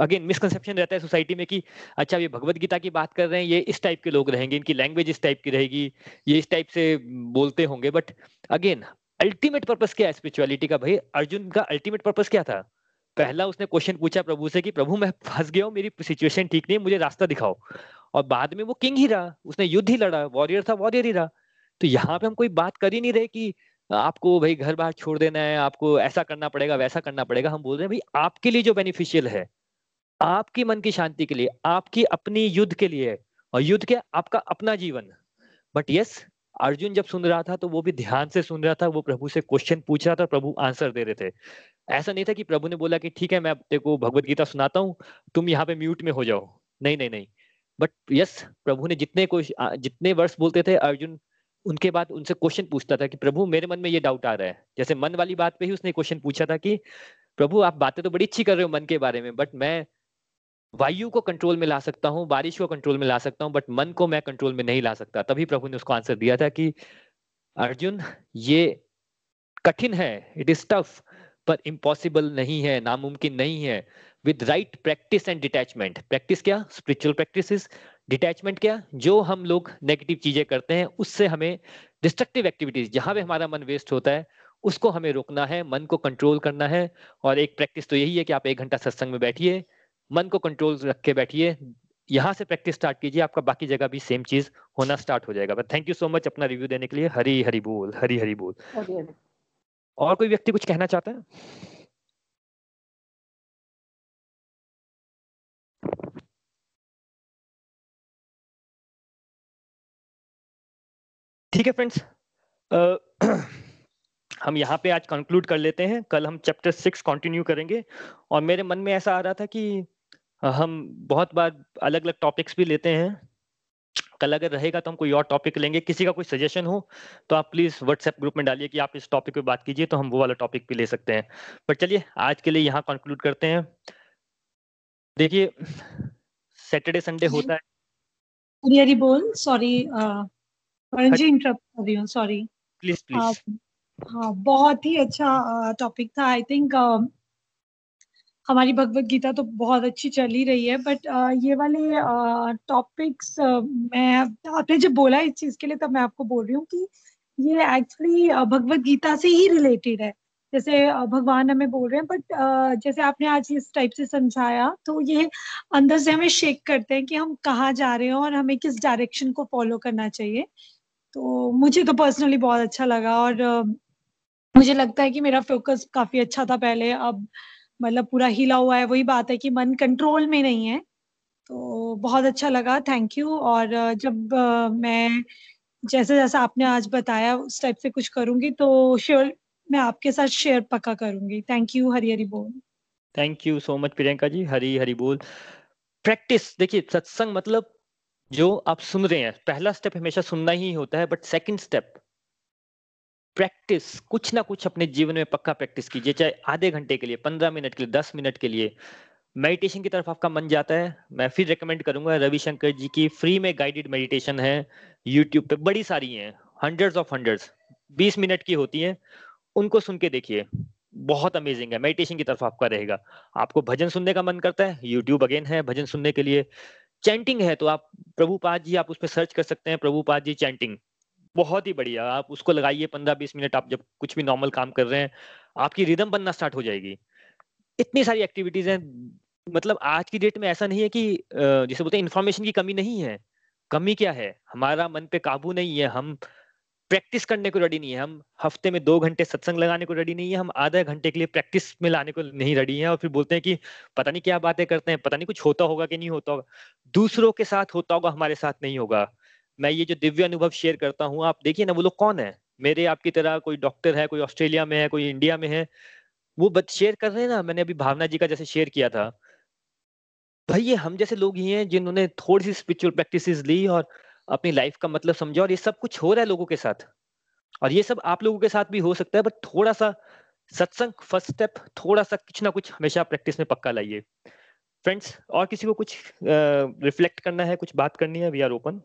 अगेन मिसकंसेप्शन रहता है सोसाइटी में कि अच्छा ये भगवत गीता की बात कर रहे हैं, ये इस टाइप के लोग रहेंगे, इनकी लैंग्वेज इस टाइप की रहेगी, ये इस टाइप से बोलते होंगे। बट अगेन अल्टीमेट पर्पस क्या है स्पिरिचुअलिटी का? भाई, अर्जुन का अल्टीमेट पर्पस क्या था? पहला उसने क्वेश्चन पूछा प्रभु से कि, प्रभु, मैं फंस गया हूँ, मेरी सिचुएशन ठीक नहीं मुझे रास्ता दिखाओ। और बाद में वो किंग ही रहा, उसने युद्ध ही लड़ा वॉरियर था वॉरियर ही रहा। तो यहाँ पे हम कोई बात कर ही नहीं रहे कि आपको भाई घर बार छोड़ देना है, आपको ऐसा करना पड़ेगा, वैसा करना पड़ेगा। हम बोल रहे हैं, भाई, आपके लिए जो बेनिफिशियल है, आपकी मन की शांति के लिए, आपकी अपनी युद्ध के लिए, और युद्ध क्या, आपका अपना जीवन। बट यस अर्जुन जब सुन रहा था तो वो भी ध्यान से सुन रहा था, वो प्रभु से क्वेश्चन पूछ रहा था प्रभु आंसर दे रहे थे। ऐसा नहीं था कि प्रभु ने बोला कि, ठीक है, मैं तेरे को भगवत गीता सुनाता हूँ, तुम यहाँ पे म्यूट में हो जाओ। नहीं नहीं नहीं। बट यस प्रभु ने जितने जितने वर्ष बोलते थे, अर्जुन उनके बाद उनसे क्वेश्चन पूछता था कि, प्रभु, मेरे मन में ये डाउट आ रहा है। जैसे मन वाली बात पे ही उसने क्वेश्चन पूछा था कि, प्रभु, आप बातें तो बड़ी अच्छी कर रहे हो मन के बारे में बट मैं वायु को कंट्रोल में ला सकता हूँ, बारिश को कंट्रोल में ला सकता हूँ बट मन को मैं कंट्रोल में नहीं ला सकता। तभी प्रभु ने उसको आंसर दिया था कि, अर्जुन, ये कठिन है इट इज़ टफ पर इम्पॉसिबल नहीं है, नामुमकिन नहीं है with right practice and detachment practice क्या? स्पिरिचुअल प्रैक्टिस डिटैचमेंट क्या जो हम लोग नेगेटिव चीज़ें करते हैं उससे हमें डिस्ट्रक्टिव एक्टिविटीज़ जहाँ पे हमारा मन वेस्ट होता है उसको हमें रोकना है मन को कंट्रोल करना है और एक प्रैक्टिस तो यही है कि आप एक घंटा सत्संग में बैठिए मन को कंट्रोल रख के बैठिए यहाँ से प्रैक्टिस स्टार्ट कीजिए आपका बाकी जगह भी सेम चीज़ होना स्टार्ट हो जाएगा। थैंक यू सो मच अपना रिव्यू देने के लिए। हरी हरी बोल हरी हरी बोल। और कोई व्यक्ति कुछ कहना चाहता है? ठीक है फ्रेंड्स हम यहाँ पे आज कंक्लूड कर लेते हैं। कल हम चैप्टर सिक्स कंटिन्यू करेंगे। और मेरे मन में ऐसा आ रहा था कि हम बहुत बार अलग अलग टॉपिक्स भी लेते हैं। कल अगर रहेगा तो हम कोई और टॉपिक लेंगे। किसी का कोई सजेशन हो तो आप प्लीज़ व्हाट्सएप ग्रुप में डालिए कि आप इस टॉपिक पे बात कीजिए तो हम वो वाला टॉपिक भी ले सकते हैं। पर चलिए आज के लिए यहाँ कंक्लूड करते हैं। देखिए सैटरडे संडे होता है। बोल सॉरी जी इंटरप्ट कर रही हूँ सॉरी प्लीज़ प्लीज़ हाँ बहुत ही अच्छा टॉपिक था. आई थिंक हमारी भगवत गीता तो बहुत अच्छी चल ही रही है बट ये वाले टॉपिक्स मैं आपने जब बोला इस चीज़ के लिए तब मैं आपको बोल रही हूँ कि ये एक्चुअली भगवत गीता से ही रिलेटेड है. जैसे भगवान हमें बोल रहे हैं बट जैसे आपने आज इस टाइप से समझाया तो ये अंदर से हमें शेक करते हैं कि हम कहाँ जा रहे हैं और हमें किस डायरेक्शन को फॉलो करना चाहिए. तो मुझे तो पर्सनली बहुत अच्छा लगा और मुझे लगता है कि मेरा फोकस काफ़ी अच्छा था पहले। अब मतलब पूरा हिला हुआ है, वही बात है कि मन कंट्रोल में नहीं है। तो बहुत अच्छा लगा थैंक यू और जब मैं जैसे जैसा आपने आज बताया, उस टाइप से कुछ करूँगी तो श्योर मैं आपके साथ शेयर पक्का करूँगी। थैंक यू हरी हरी बोल। Thank you so much Priyanka ji. Hari Hari बोल। प्रैक्टिस देखिए, सत्संग मतलब जो आप सुन रहे हैं, पहला स्टेप हमेशा सुनना ही होता है बट सेकंड स्टेप प्रैक्टिस कुछ ना कुछ अपने जीवन में पक्का प्रैक्टिस कीजिए, चाहे आधे घंटे के लिए, पंद्रह मिनट के लिए, दस मिनट के लिए। मेडिटेशन की तरफ़ आपका मन जाता है, मैं फिर रिकमेंड करूँगा रविशंकर जी की फ्री में गाइडेड मेडिटेशन है यूट्यूब पे बड़ी सारी हैं हंड्रेड्स ऑफ़ हंड्रेड्स बीस मिनट की होती हैं, उनको सुन के देखिए, बहुत अमेजिंग है मेडिटेशन की तरफ़ आपका रहेगा। आपको भजन सुनने का मन करता है यूट्यूब अगेन है, भजन सुनने के लिए। चैंटिंग है तो आप प्रभुपाद जी, आप उस पर सर्च कर सकते हैं, प्रभुपाद जी चैंटिंग बहुत ही बढ़िया, आप उसको लगाइए पंद्रह बीस मिनट, आप जब कुछ भी नॉर्मल काम कर रहे हैं, आपकी रिदम बनना स्टार्ट हो जाएगी। इतनी सारी एक्टिविटीज़ हैं मतलब आज की डेट में ऐसा नहीं है कि जैसे बोलते हैं इन्फॉर्मेशन की कमी नहीं है। कमी क्या है? हमारा मन पे काबू नहीं है, हम प्रैक्टिस करने को रेडी नहीं है। हम हफ़्ते में दो घंटे सत्संग लगाने को रेडी नहीं है। हम आधे घंटे के लिए प्रैक्टिस में लाने को नहीं रेडी है। और फिर बोलते हैं कि पता नहीं क्या बातें करते हैं, पता नहीं कुछ होता होगा कि नहीं होता होगा। दूसरों के साथ होता होगा, हमारे साथ नहीं होगा। मैं ये जो दिव्य अनुभव शेयर करता हूँ, आप देखिए ना, वो लोग कौन है? मेरे आपकी तरह कोई डॉक्टर है, कोई ऑस्ट्रेलिया में है, कोई इंडिया में है। वो बच शेयर कर रहे हैं ना, मैंने अभी भावना जी का जैसे शेयर किया था। भाई ये हम जैसे लोग ही हैं जिन्होंने थोड़ी सी स्पिरिचुअल प्रैक्टिस ली और अपनी लाइफ का मतलब समझा और ये सब कुछ हो रहा है लोगों के साथ। और ये सब आप लोगों के साथ भी हो सकता है बट थोड़ा सा सत्संग फ़र्स्ट स्टेप थोड़ा सा कुछ ना कुछ हमेशा प्रैक्टिस में पक्का लाइए। फ्रेंड्स और किसी को कुछ रिफ्लेक्ट uh, करना है कुछ बात करनी है वी आर ओपन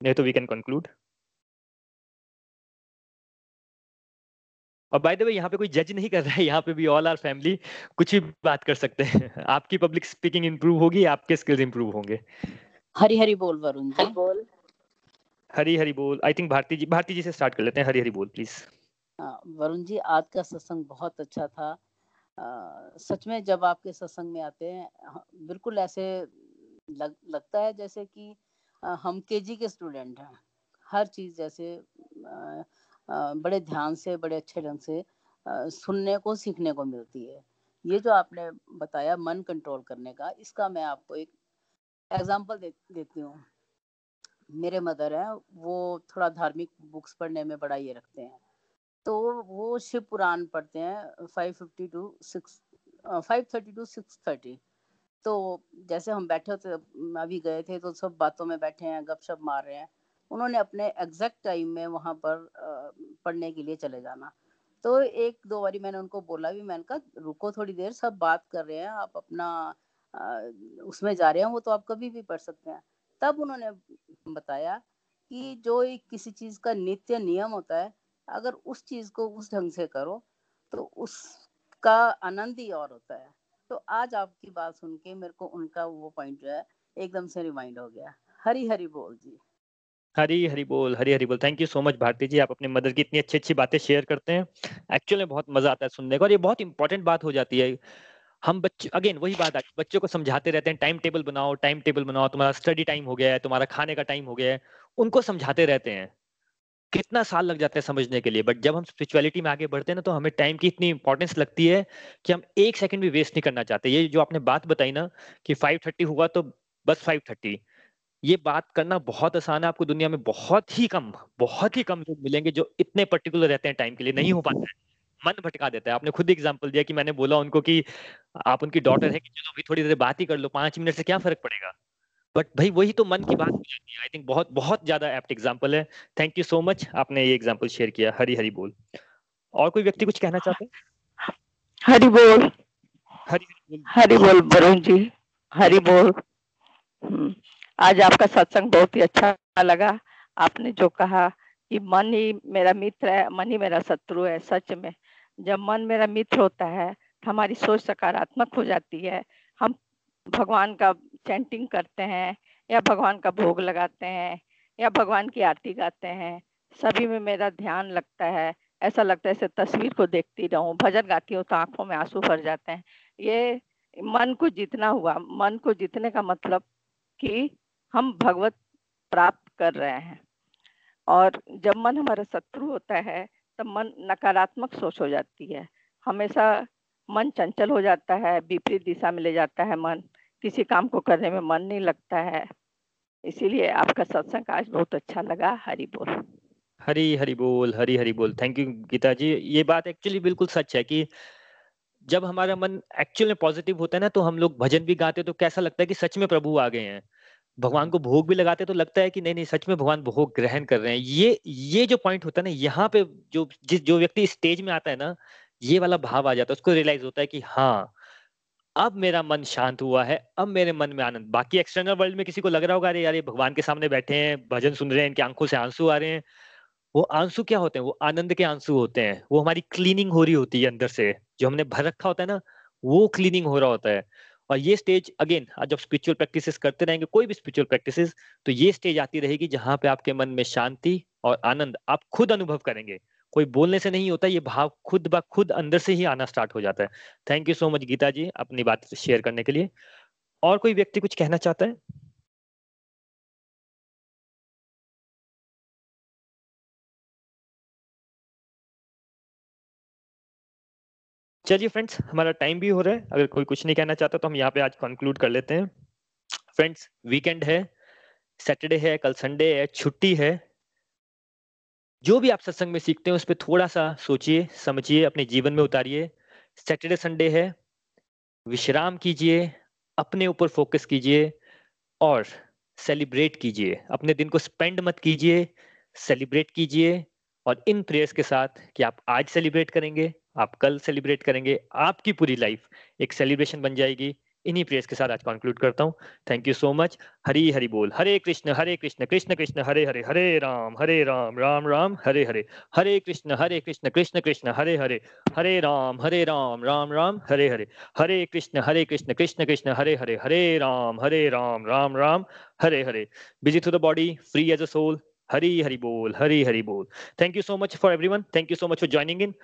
नहीं तो वी कैन कंक्लूड और बाय द वे यहाँ पे कोई जज नहीं कर रहा है यहाँ पे भी ऑल आर फैमिली कुछ भी बात कर सकते हैं। आपकी पब्लिक स्पीकिंग इंप्रूव होगी आपके स्किल्स इंप्रूव होंगे। हरी हरी बोल वरुण जी। बोल। हरी हरी बोल आई थिंक भारती जी भारती जी से स्टार्ट कर लेते हैं हरी हरी बोल प्लीज़ हाँ, वरुण जी आज का सत्संग बहुत अच्छा था। आ, सच में जब आपके सत्संग में आते हैं बिल्कुल ऐसे लग, लगता है जैसे कि हम केजी के स्टूडेंट हैं। हर चीज़ जैसे आ, आ, बड़े ध्यान से बड़े अच्छे ढंग से सुनने को सीखने को मिलती है। ये जो आपने बताया मन कंट्रोल करने का इसका मैं आपको एक एग्जांपल दे, देती हूँ। मेरे मदर हैं, वो थोड़ा धार्मिक बुक्स पढ़ने में बड़ा ये रखते हैं। तो वो शिव पुराण पढ़ते हैं five fifty to six five thirty to six thirty तो जैसे हम बैठे थे, अभी गए थे तो सब बातों में बैठे हैं, गपशप मार रहे हैं। उन्होंने अपने एग्जैक्ट टाइम में वहाँ पर पढ़ने के लिए चले जाना। तो एक दो बारी मैंने उनको बोला भी, मैंने कहा, रुको थोड़ी देर, सब बात कर रहे हैं, आप अपना उसमें जा रहे हैं, वो तो आप कभी भी पढ़ सकते हैं। तब उन्होंने बताया कि जो एक किसी चीज़ का नित्य नियम होता है, अगर उस चीज़ को उस ढंग से करो तो उसका आनंद ही और होता है। तो आज आपकी बात सुन के मेरे को उनका वो पॉइंट जो है, एकदम से रिमाइंड हो गया। हरी हरी बोल जी। हरी हरी बोल, हरी हरी बोल। Thank you so much Bharti ji. आप अपने मदर की इतनी अच्छी अच्छी बातें शेयर करते हैं। एक्चुअली बहुत मज़ा आता है सुनने का और ये बहुत इंपॉर्टेंट बात हो जाती है। हम बच्चे अगेन वही बात आती बच्चों को समझाते रहते हैं टाइम टेबल बनाओ टाइम टेबल बनाओ, तुम्हारा स्टडी टाइम हो गया है, तुम्हारा खाने का टाइम हो गया है, उनको समझाते रहते हैं। कितना साल लग जाता है समझने के लिए बट जब हम स्पिरिचुअलिटी में आगे बढ़ते हैं ना तो हमें टाइम की इतनी इंपॉर्टेंस लगती है कि हम एक सेकंड भी वेस्ट नहीं करना चाहते। ये जो आपने बात बताई ना, कि फाइव थर्टी हुआ तो बस फाइव थर्टी ये बात करना बहुत आसान है, आपको दुनिया में बहुत ही कम, बहुत ही कम लोग मिलेंगे जो इतने पर्टिकुलर रहते हैं टाइम के लिए, नहीं हो पाता है। मन भटका देता है। आपने खुद एग्ज़ाम्पल दिया कि मैंने बोला उनको कि आप उनकी डॉटर है कि चलो अभी थोड़ी देर बात ही कर लो पाँच मिनट से क्या फ़र्क पड़ेगा? बट भाई वही तो मन की बात हो जाती है। आई थिंक बहुत बहुत ज़्यादा एप्ट एग्ज़ाम्पल है। थैंक यू सो मच आपने ये एग्ज़ाम्पल शेयर किया। हरी हरी बोल। और कोई व्यक्ति कुछ कहना चाहते हैं? हरी बोल। हरी बोल। हरी बोल वरुण जी। हरी बोल। हम्म, आज आपका सत्संग बहुत ही अच्छा लगा। आपने जो कहा कि मन ही मेरा मित्र है मन ही मेरा शत्रु है सच में। जब मन मेरा मित्र होता है तो हमारी सोच सकारात्मक हो जाती है। हम भगवान का चैंटिंग करते हैं, या भगवान का भोग लगाते हैं, या भगवान की आरती गाते हैं, सभी में मेरा ध्यान लगता है। ऐसा लगता है तस्वीर को देखती रहूँ, भजन गाती हूँ तो आँखों में आँसू भर जाते हैं। ये मन को जीतना हुआ, मन को जीतने का मतलब कि हम भगवत प्राप्त कर रहे हैं। और जब मन हमारा शत्रु होता है तब मन नकारात्मक सोच हो जाती है। हमेशा मन चंचल हो जाता है, विपरीत दिशा में ले जाता है मन। किसी काम को करने में मन नहीं लगता है। इसीलिए आपका सत्संग आज बहुत अच्छा लगा। हरि बोल। हरी हरी बोल, हरी हरी बोल। Thank you Geeta ji. ये बात एक्चुअली बिल्कुल सच है कि जब हमारा मन एक्चुअल में पॉजिटिव होता है ना तो हम लोग भजन भी गाते हैं तो कैसा लगता है कि सच में प्रभु आ गए हैं। भगवान को भोग भी लगाते तो लगता है कि नहीं नहीं, सच में भगवान भोग ग्रहण कर रहे हैं। ये ये जो पॉइंट होता है ना, यहाँ पे जो, जिस, जो व्यक्ति स्टेज में आता है ना, ये वाला भाव आ जाता है। उसको रियलाइज़ होता है कि हाँ अब मेरा मन शांत हुआ है, अब मेरे मन में आनंद। बाकी एक्सटर्नल वर्ल्ड में किसी को लग रहा होगा, अरे यार, ये भगवान के सामने बैठे हैं, भजन सुन रहे हैं, इनकी आँखों से आँसू आ रहे हैं। वो आँसू क्या होते हैं? वो आनंद के आँसू होते हैं। वो हमारी क्लीनिंग हो रही होती है अंदर से। जो हमने भर रखा होता है ना, वो क्लीनिंग हो रहा होता है। और ये स्टेज अगेन जब स्पिरिचुअल प्रैक्टिसेस करते रहेंगे, कोई भी स्पिरिचुअल प्रैक्टिसेस तो ये स्टेज आती रहेगी जहाँ पे आपके मन में शांति और आनंद आप खुद अनुभव करेंगे। कोई बोलने से नहीं होता, ये भाव खुद ब खुद अंदर से ही आना स्टार्ट हो जाता है। Thank you so much Geeta ji, अपनी बात शेयर करने के लिए। और कोई व्यक्ति कुछ कहना चाहता है? चलिए फ्रेंड्स हमारा टाइम भी हो रहा है। अगर कोई कुछ नहीं कहना चाहता तो हम यहाँ पे आज कंक्लूड कर लेते हैं। फ्रेंड्स वीकेंड है सैटरडे है, कल संडे है, छुट्टी है। जो भी आप सत्संग में सीखते हैं, उस पर थोड़ा सा सोचिए, समझिए, अपने जीवन में उतारिए। सैटरडे संडे है, विश्राम कीजिए, अपने ऊपर फोकस कीजिए और सेलिब्रेट कीजिए। अपने दिन को स्पेंड मत कीजिए सेलिब्रेट कीजिए और इन प्रेयर्स के साथ कि आप आज सेलिब्रेट करेंगे। आप कल सेलिब्रेट करेंगे आपकी पूरी लाइफ एक सेलिब्रेशन बन जाएगी। इन्हीं प्रेयर्स के साथ आज कंक्लूड करता हूँ। Thank you so much Hari Hari बोल। Hare Krishna Hare Krishna Krishna Krishna, Hare Hare Hare Ram Hare Ram Ram Ram, Hare Hare. Hare Krishna Hare Krishna Krishna Krishna, Hare Hare. Hare Ram Hare Ram Ram Ram, Hare Hare. Hare Krishna Hare Krishna Krishna Krishna, Hare Hare Hare Ram Hare Ram Ram Ram, Hare Hare. Busy through the body free as a soul Hari Hari बोल हरी हरी बोल। Thank you so much for everyone thank you so much for joining in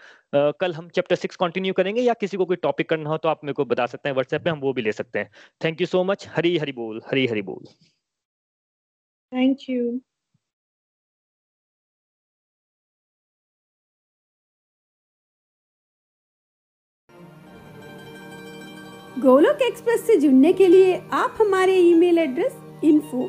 कल हम चैप्टर सिक्स कंटिन्यू करेंगे या किसी को कोई टॉपिक करना हो तो आप मेरे को बता सकते हैं व्हाट्सएप पे हम वो भी ले सकते हैं। Thank you so much Hari Hari बोल हरी हरी बोल। थैंक यू गोलोक एक्सप्रेस से जुड़ने के लिए आप हमारे email address info